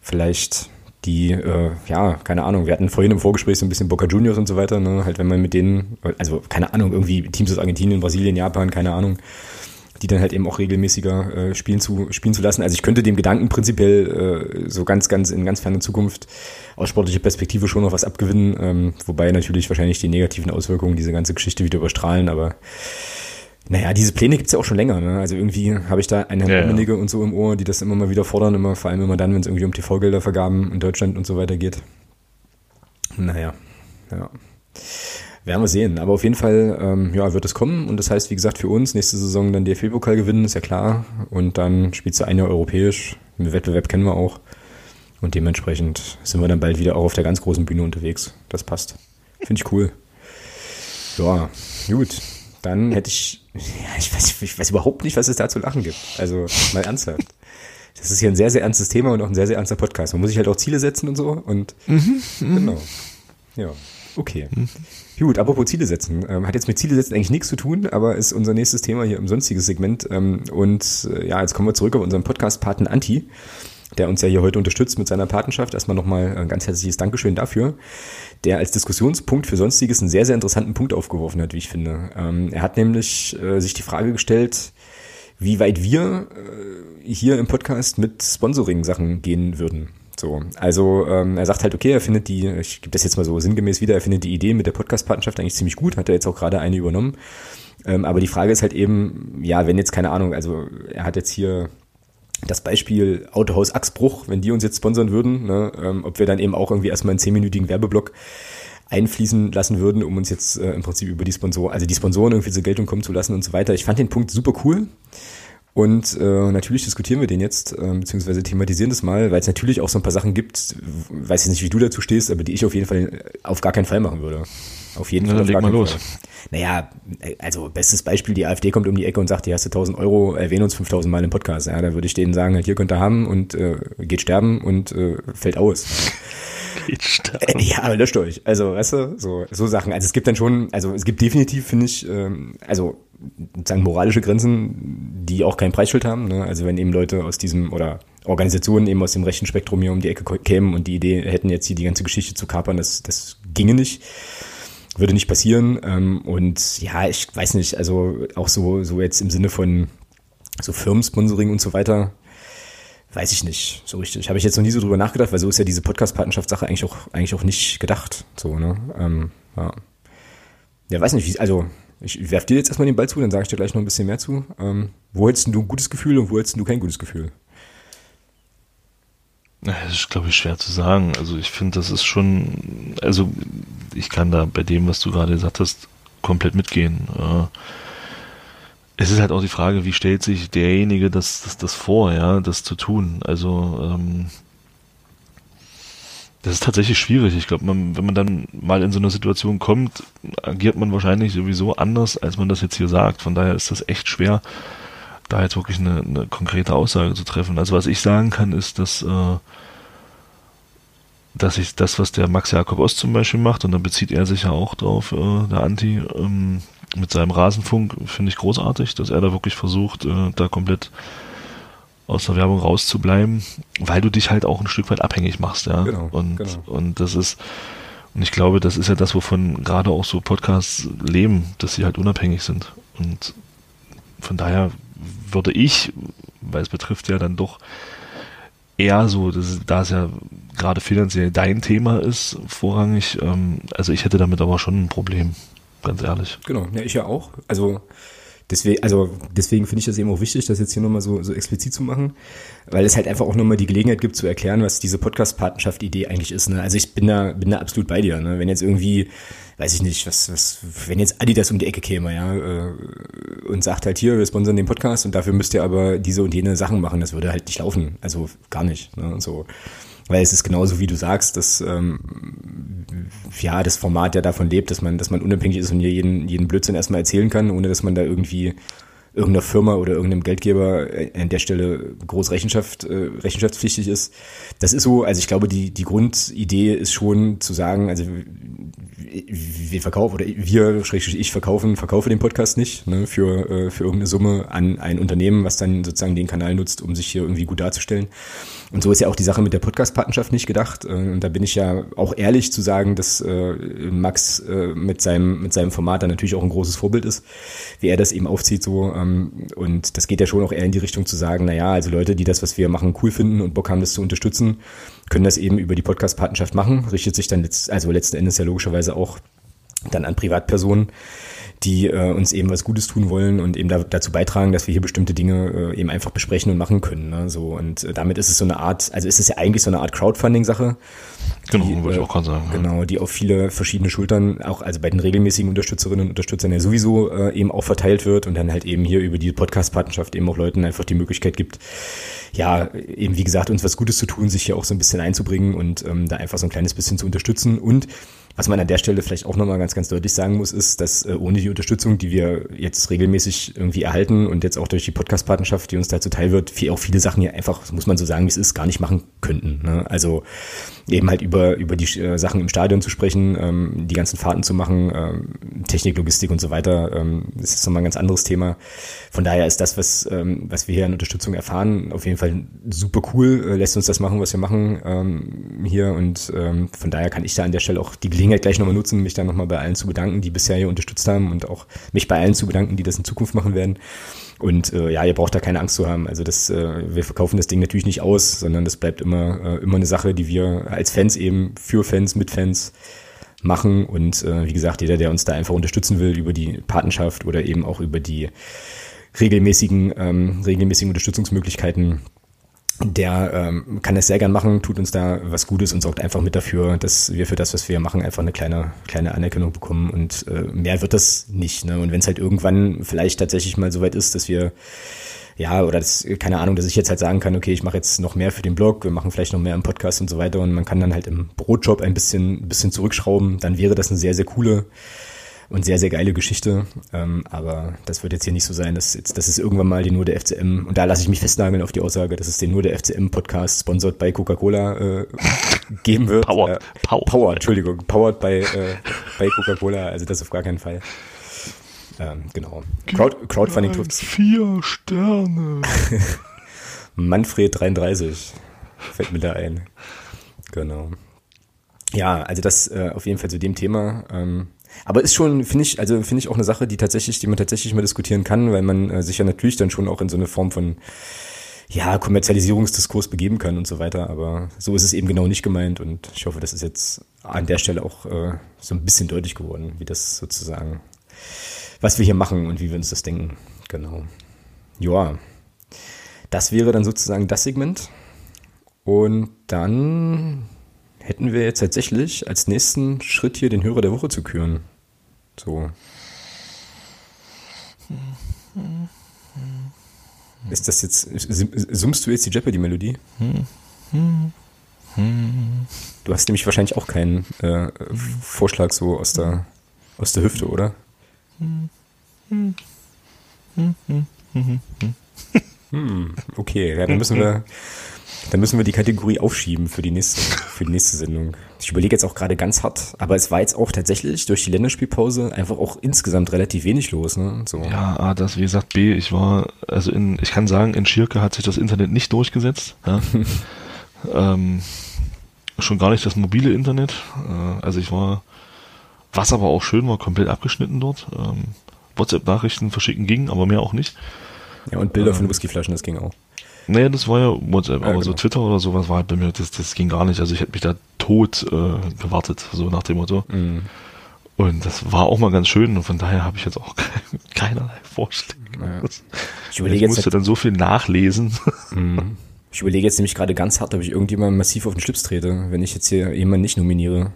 vielleicht die, äh, ja, keine Ahnung, wir hatten vorhin im Vorgespräch so ein bisschen Boca Juniors und so weiter, ne? halt wenn man mit denen, also keine Ahnung, irgendwie Teams aus Argentinien, Brasilien, Japan, keine Ahnung, die dann halt eben auch regelmäßiger äh, spielen, zu, spielen zu lassen. Also ich könnte dem Gedanken prinzipiell äh, so ganz, ganz in ganz ferner Zukunft aus sportlicher Perspektive schon noch was abgewinnen, ähm, wobei natürlich wahrscheinlich die negativen Auswirkungen diese ganze Geschichte wieder überstrahlen, aber naja, diese Pläne gibt's ja auch schon länger. Ne? Also irgendwie habe ich da einen Herrn ja, ja. und so im Ohr, die das immer mal wieder fordern, immer vor allem immer dann, wenn es irgendwie um TV-Geldervergaben in Deutschland und so weiter geht. Naja, ja. Werden wir sehen. Aber auf jeden Fall ähm, ja, wird es kommen. Und das heißt, wie gesagt, für uns nächste Saison dann DFB-Pokal gewinnen, ist ja klar. Und dann spielst du ein Jahr europäisch. Den Wettbewerb kennen wir auch. Und dementsprechend sind wir dann bald wieder auch auf der ganz großen Bühne unterwegs. Das passt. Finde ich cool. Ja, gut. Dann hätte ich, ja, ich weiß, ich weiß überhaupt nicht, was es da zu lachen gibt. Also mal ernsthaft. Das ist hier ein sehr, sehr ernstes Thema und auch ein sehr, sehr ernster Podcast. Man muss sich halt auch Ziele setzen und so und mhm, genau. Ja, okay. Gut, apropos Ziele setzen. Ähm, hat jetzt mit Ziele setzen eigentlich nichts zu tun, aber ist unser nächstes Thema hier im sonstiges Segment. Ähm, und äh, ja, jetzt kommen wir zurück auf unseren Podcast-Paten Anti, der uns ja hier heute unterstützt mit seiner Patenschaft. Erstmal nochmal ein ganz herzliches Dankeschön dafür. Der als Diskussionspunkt für Sonstiges einen sehr, sehr interessanten Punkt aufgeworfen hat, wie ich finde. Ähm, er hat nämlich äh, sich die Frage gestellt, wie weit wir äh, hier im Podcast mit Sponsoring-Sachen gehen würden. So, also ähm, er sagt halt, okay, er findet die, ich gebe das jetzt mal so sinngemäß wieder, er findet die Idee mit der Podcast-Partnerschaft eigentlich ziemlich gut, hat er jetzt auch gerade eine übernommen. Ähm, aber die Frage ist halt eben, ja, wenn jetzt keine Ahnung, also er hat jetzt hier das Beispiel Autohaus Achsbruch, wenn die uns jetzt sponsern würden, ne, ähm, ob wir dann eben auch irgendwie erstmal einen zehnminütigen Werbeblock einfließen lassen würden, um uns jetzt äh, im Prinzip über die Sponsoren, also die Sponsoren irgendwie zur Geltung kommen zu lassen und so weiter. Ich fand den Punkt super cool. Und äh, natürlich diskutieren wir den jetzt, äh, beziehungsweise thematisieren das mal, weil es natürlich auch so ein paar Sachen gibt, weiß ich nicht, wie du dazu stehst, aber die ich auf jeden Fall äh, auf gar keinen Fall machen würde. Auf jeden Fall. Dann leg mal los. Fall. Naja, äh, also bestes Beispiel, die AfD kommt um die Ecke und sagt, hier hast du 1000 Euro, erwähne uns 5000 Mal im Podcast. Ja, da würde ich denen sagen, halt, hier könnt ihr haben und äh, geht sterben und äh, fällt aus. Sterben. Äh, ja, löscht euch. Also, weißt du, so, so Sachen. Also es gibt dann schon, also es gibt definitiv, finde ich, ähm, also sagen moralische Grenzen, die auch kein Preisschild haben. Ne? Also wenn eben Leute aus diesem oder Organisationen eben aus dem rechten Spektrum hier um die Ecke kämen und die Idee hätten jetzt hier die ganze Geschichte zu kapern, das, das ginge nicht. Würde nicht passieren. Ähm, und ja, ich weiß nicht, also auch so, so jetzt im Sinne von so Firmensponsoring und so weiter, weiß ich nicht so richtig. Habe ich jetzt noch nie so drüber nachgedacht, weil so ist ja diese Podcast-Partnerschaftssache eigentlich auch, eigentlich auch nicht gedacht. So, ne? Ähm, ja. Ja, weiß nicht, wie, also ich werfe dir jetzt erstmal den Ball zu, dann sage ich dir gleich noch ein bisschen mehr zu. Ähm, wo hättest du ein gutes Gefühl und wo hättest du kein gutes Gefühl? Das ist, glaube ich, schwer zu sagen. Also ich finde, das ist schon, also ich kann da bei dem, was du gerade gesagt hast, komplett mitgehen. Äh, es ist halt auch die Frage, wie stellt sich derjenige das, das, das vor, ja, das zu tun. Also ähm, das ist tatsächlich schwierig. Ich glaube, man, wenn man dann mal in so eine Situation kommt, agiert man wahrscheinlich sowieso anders, als man das jetzt hier sagt. Von daher ist das echt schwer, da jetzt wirklich eine, eine konkrete Aussage zu treffen. Also was ich sagen kann, ist, dass, äh, dass ich das, was der Max Jakob Ost zum Beispiel macht, und da bezieht er sich ja auch drauf, äh, der Anti, ähm, mit seinem Rasenfunk, finde ich großartig, dass er da wirklich versucht, äh, da komplett aus der Werbung rauszubleiben, weil du dich halt auch ein Stück weit abhängig machst, ja. Genau, und, genau. und das ist, und ich glaube, das ist ja das, wovon gerade auch so Podcasts leben, dass sie halt unabhängig sind. Und von daher würde ich, weil es betrifft ja dann doch eher so, dass, da es ja gerade finanziell dein Thema ist, vorrangig, ähm, also ich hätte damit aber schon ein Problem, ganz ehrlich. Genau, ja, ich ja auch. Also Deswegen, also deswegen finde ich das eben auch wichtig, das jetzt hier nochmal so, so explizit zu machen, weil es halt einfach auch nochmal die Gelegenheit gibt zu erklären, was diese Podcast-Partnerschaft-Idee eigentlich ist. Ne? Also ich bin da, bin da absolut bei dir. Ne? Wenn jetzt irgendwie, weiß ich nicht, was, was, wenn jetzt Adidas um die Ecke käme, ja, äh, und sagt halt hier, wir sponsern den Podcast und dafür müsst ihr aber diese und jene Sachen machen, das würde halt nicht laufen. Also gar nicht. Ne? Und so. Weil es ist genauso wie du sagst, dass ähm, ja das Format ja davon lebt, dass man, dass man unabhängig ist und jeden, jeden Blödsinn erstmal erzählen kann, ohne dass man da irgendwie irgendeiner Firma oder irgendeinem Geldgeber an der Stelle groß Rechenschaft, äh, rechenschaftspflichtig ist. Das ist so, also ich glaube, die, die Grundidee ist schon zu sagen, also wir verkaufen oder wir, schrägstrich ich verkaufen, verkaufe den Podcast nicht ne, für, äh, für irgendeine Summe an ein Unternehmen, was dann sozusagen den Kanal nutzt, um sich hier irgendwie gut darzustellen. Und so ist ja auch die Sache mit der Podcast-Partnerschaft nicht gedacht. Äh, und da bin ich ja auch ehrlich zu sagen, dass äh, Max äh, mit seinem, mit seinem Format da natürlich auch ein großes Vorbild ist, wie er das eben aufzieht so. Ähm, und das geht ja schon auch eher in die Richtung zu sagen, na ja, also Leute, die das, was wir machen, cool finden und Bock haben, das zu unterstützen, können das eben über die Podcast-Partnerschaft machen. Richtet sich dann, letzt, also letzten Endes ja logischerweise auch dann an Privatpersonen die äh, uns eben was Gutes tun wollen und eben da, dazu beitragen, dass wir hier bestimmte Dinge äh, eben einfach besprechen und machen können. Ne? So und äh, damit ist es so eine Art, also ist es ja eigentlich so eine Art Crowdfunding-Sache. Genau, die, wollte ich äh, auch gerade sagen. Genau, ja. die auf viele verschiedene Schultern, auch also bei den regelmäßigen Unterstützerinnen und Unterstützern ja sowieso äh, eben auch verteilt wird und dann halt eben hier über die Podcast-Partnerschaft eben auch Leuten einfach die Möglichkeit gibt, ja, eben wie gesagt, uns was Gutes zu tun, sich hier auch so ein bisschen einzubringen und ähm, da einfach so ein kleines bisschen zu unterstützen und Was man an der Stelle vielleicht auch nochmal ganz, ganz deutlich sagen muss, ist, dass äh, ohne die Unterstützung, die wir jetzt regelmäßig irgendwie erhalten und jetzt auch durch die Podcast-Partnerschaft, die uns da zuteil wird, viel, auch viele Sachen hier einfach, muss man so sagen, wie es ist, gar nicht machen könnten. Ne? Also eben halt über, über die äh, Sachen im Stadion zu sprechen, ähm, die ganzen Fahrten zu machen, ähm, Technik, Logistik und so weiter, ähm, das ist nochmal ein ganz anderes Thema. Von daher ist das, was, ähm, was wir hier an Unterstützung erfahren, auf jeden Fall super cool, äh, lässt uns das machen, was wir machen ähm, hier und ähm, von daher kann ich da an der Stelle auch die Gelegenheit gleich nochmal nutzen, mich da nochmal bei allen zu bedanken, die bisher hier unterstützt haben und auch mich bei allen zu bedanken, die das in Zukunft machen werden. Und äh, ja, ihr braucht da keine Angst zu haben. Also das, äh, wir verkaufen das Ding natürlich nicht aus, sondern das bleibt immer, äh, immer eine Sache, die wir als Fans eben für Fans, mit Fans machen. Und äh, wie gesagt, jeder, der uns da einfach unterstützen will über die Patenschaft oder eben auch über die regelmäßigen, ähm, regelmäßigen Unterstützungsmöglichkeiten, der ähm, kann es sehr gern machen, tut uns da was Gutes und sorgt einfach mit dafür, dass wir für das, was wir machen, einfach eine kleine, kleine Anerkennung bekommen und äh, mehr wird das nicht. Ne? Und wenn es halt irgendwann vielleicht tatsächlich mal so weit ist, dass wir ja, oder das, keine Ahnung, dass ich jetzt halt sagen kann, okay, ich mache jetzt noch mehr für den Blog, wir machen vielleicht noch mehr im Podcast und so weiter und man kann dann halt im Brotjob ein bisschen, ein bisschen zurückschrauben, dann wäre das eine sehr, sehr coole und sehr, sehr geile Geschichte. Ähm, aber das wird jetzt hier nicht so sein, dass, jetzt, dass es irgendwann mal den nur der FCM, und da lasse ich mich festnageln auf die Aussage, dass es den nur der FCM-Podcast sponsored bei Coca-Cola äh, geben wird. Powered. Äh, Power. Power, Entschuldigung. Powered bei, äh, bei Coca-Cola, also das auf gar keinen Fall. Ähm, genau. Crowd, Crowdfunding trifft. Vier Sterne. Manfred 33 fällt mir da ein. Genau. Ja, also das äh, auf jeden Fall zu dem Thema. Ähm, aber ist schon, finde ich, also finde ich auch eine Sache, die tatsächlich, die man tatsächlich mal diskutieren kann, weil man äh, sich ja natürlich dann schon auch in so eine Form von ja, Kommerzialisierungsdiskurs begeben kann und so weiter. Aber so ist es eben genau nicht gemeint und ich hoffe, das ist jetzt an der Stelle auch äh, so ein bisschen deutlich geworden, wie das sozusagen, was wir hier machen und wie wir uns das denken. Genau. Ja. Das wäre dann sozusagen das Segment. Und dann hätten wir jetzt tatsächlich als nächsten Schritt hier den Hörer der Woche zu küren. So. Ist das jetzt, summst du jetzt die Jeopardy-Melodie? Du hast nämlich wahrscheinlich auch keinen äh, Vorschlag so aus der, aus der Hüfte, oder? Hm, okay, ja, dann müssen wir, dann müssen wir die Kategorie aufschieben für die nächste, für die nächste Sendung. Ich überlege jetzt auch gerade ganz hart, aber es war jetzt auch tatsächlich durch die Länderspielpause einfach auch insgesamt relativ wenig los, ne? So. Ja, A, das, wie gesagt, B, ich war, also in, ich kann sagen, in Schirke hat sich das Internet nicht durchgesetzt. Ja. ähm, schon gar nicht das mobile Internet. Äh, also ich war, was aber auch schön war, komplett abgeschnitten dort. Ähm, WhatsApp-Nachrichten verschicken ging, aber mehr auch nicht. Ja, und Bilder ähm, von Whiskyflaschen, das ging auch. Nee, das war ja WhatsApp, ja, aber genau. so Twitter oder sowas war halt bei mir, das, das ging gar nicht. Also ich hätte mich da tot äh, gewartet, so nach dem Motto. Mhm. Und das war auch mal ganz schön und von daher habe ich jetzt auch keinerlei Vorschläge. Ja. Ich, überlege ich musste jetzt, dann so viel nachlesen. Mhm. Ich überlege jetzt nämlich gerade ganz hart, ob ich irgendjemand massiv auf den Schlips trete, wenn ich jetzt hier jemanden nicht nominiere.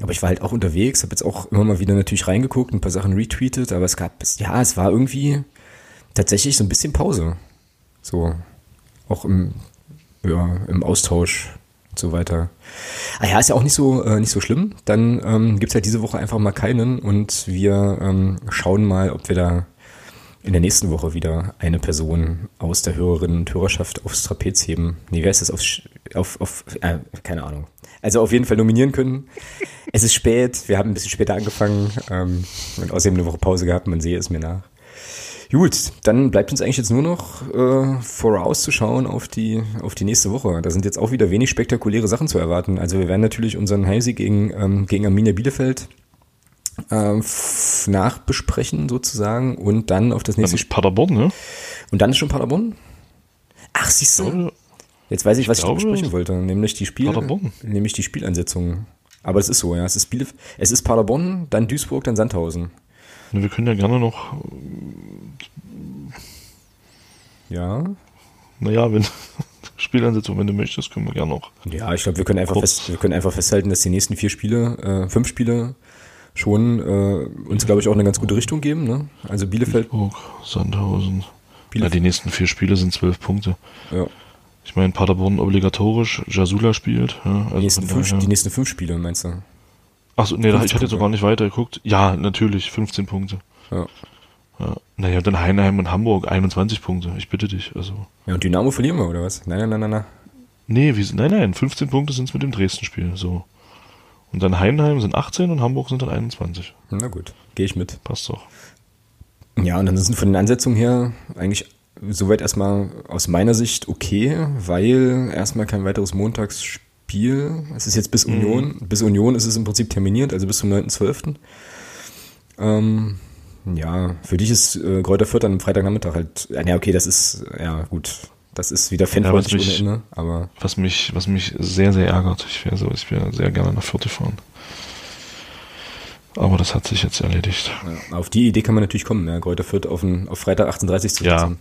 Aber ich war halt auch unterwegs, habe jetzt auch immer mal wieder natürlich reingeguckt, ein paar Sachen retweetet, aber es gab, ja, es war irgendwie tatsächlich so ein bisschen Pause. So, auch im, ja, im Austausch und so weiter. Ah ja, ist ja auch nicht so, äh, nicht so schlimm. Dann ähm, gibt es halt diese Woche einfach mal keinen und wir ähm, schauen mal, ob wir da in der nächsten Woche wieder eine Person aus der Hörerinnen und Hörerschaft aufs Trapez heben. Nee, wer ist das? Auf, auf, auf äh, keine Ahnung. Also auf jeden Fall nominieren können. Es ist spät, wir haben ein bisschen später angefangen ähm, und außerdem eine Woche Pause gehabt, man sehe es mir nach. Gut, dann bleibt uns eigentlich jetzt nur noch äh, vorauszuschauen auf die, auf die nächste Woche. Da sind jetzt auch wieder wenig spektakuläre Sachen zu erwarten. Also wir werden natürlich unseren Heimsieg gegen, ähm, gegen Arminia Bielefeld äh, nachbesprechen sozusagen und dann auf das nächste Spiel. Paderborn, ne? Und dann ist schon Paderborn? Ach, siehst du. Jetzt weiß ich, was ich, ich besprechen wollte, nämlich die Spiel, Paderborn. nämlich die Spielansetzung. Aber es ist so, ja. Es ist Bielef es ist Paderborn, dann Duisburg, dann Sandhausen. Wir können ja gerne noch. Ja. Naja, wenn Spielansetzung, wenn du möchtest, können wir gerne noch. Ja, ich glaube, wir können einfach fest, wir können einfach festhalten, dass die nächsten vier Spiele, äh, fünf Spiele schon äh, uns, glaube ich, auch eine ganz gute Richtung geben. Ne? Also Bielefeld. Duisburg, Sandhausen. Bielefeld. Ja, die nächsten vier Spiele sind zwölf Punkte. Ja. Ich meine, Paderborn obligatorisch, Jasula spielt. Ja, also die, nächsten fünf, die nächsten fünf Spiele, meinst du? Achso, nee, ich hatte jetzt noch gar nicht weitergeguckt. Ja, natürlich, 15 Punkte. Ja. Ja. Naja, dann Heinheim und Hamburg 21 Punkte. Ich bitte dich. Also. Ja, und Dynamo verlieren wir, oder was? Nein, nein, nein, nein, nein. Nee, wie, nein, nein, 15 Punkte sind es mit dem Dresden-Spiel. So. Und dann Heinheim sind 18 und Hamburg sind dann 21. Na gut, gehe ich mit. Passt doch. Ja, und dann sind von den Ansetzungen her eigentlich soweit erstmal aus meiner Sicht okay, weil erstmal kein weiteres Montagsspiel. Es ist jetzt bis Union. Mhm. Bis Union ist es im Prinzip terminiert, also bis zum 9.12. Ähm, ja, für dich ist äh, Kräuter Fürth am Freitagnachmittag halt, ja, okay, das ist, ja, gut, das ist wieder fanfreundlich ja, ohne Ende, aber. Was mich, was mich sehr, sehr ärgert, ich wäre so, ich wäre sehr gerne nach Fürth fahren. Aber das hat sich jetzt erledigt. Ja, auf die Idee kann man natürlich kommen, ja, Kräuter Fürth auf, ein, auf Freitag 18.30 zu Ja,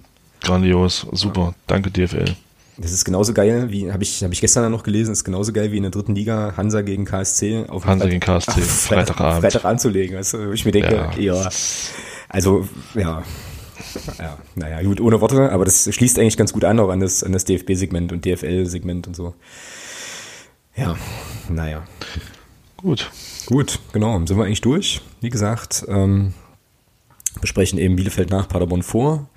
grandios, super, ja. danke DFL. Das ist genauso geil, wie, habe ich, hab ich gestern noch gelesen, ist genauso geil wie in der dritten Liga Hansa gegen KSC auf Hansa gegen KSC, Freitag, Freitagabend. Freitag anzulegen. Also ich mir denke, ja. ja. Also, ja. Ja, naja, gut, ohne Worte, aber das schließt eigentlich ganz gut an, auch an das, an das DFB-Segment und DFL-Segment und so. Ja, naja. Gut. Gut, genau, sind wir eigentlich durch. Wie gesagt, ähm, besprechen eben Bielefeld nach Paderborn vor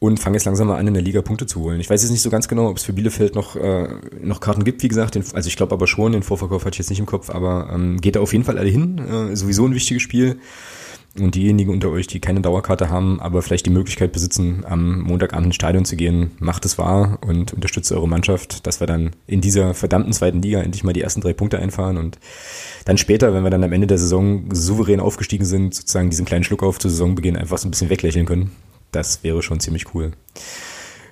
und fange jetzt langsam mal an, in der Liga Punkte zu holen. Ich weiß jetzt nicht so ganz genau, ob es für Bielefeld noch, äh, noch Karten gibt, wie gesagt. Den, also ich glaube aber schon, den Vorverkauf hatte ich jetzt nicht im Kopf, aber ähm, geht da auf jeden Fall alle hin. Äh, sowieso ein wichtiges Spiel. Und diejenigen unter euch, die keine Dauerkarte haben, aber vielleicht die Möglichkeit besitzen, am Montagabend ins Stadion zu gehen, macht es wahr und unterstützt eure Mannschaft, dass wir dann in dieser verdammten zweiten Liga endlich mal die ersten drei Punkte einfahren und dann später, wenn wir dann am Ende der Saison souverän aufgestiegen sind, sozusagen diesen kleinen Schluck auf zu Saisonbeginn einfach so ein bisschen weglächeln können. Das wäre schon ziemlich cool.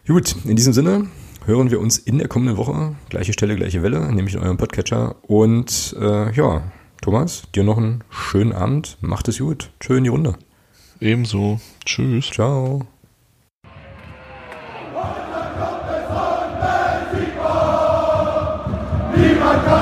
Gut, in diesem Sinne hören wir uns in der kommenden Woche. Gleiche Stelle, gleiche Welle, nämlich in eurem Podcatcher. Und äh, ja, Thomas, dir noch einen schönen Abend. Macht es gut. Schön in die Runde. Ebenso. Tschüss. Ciao. Niemand kann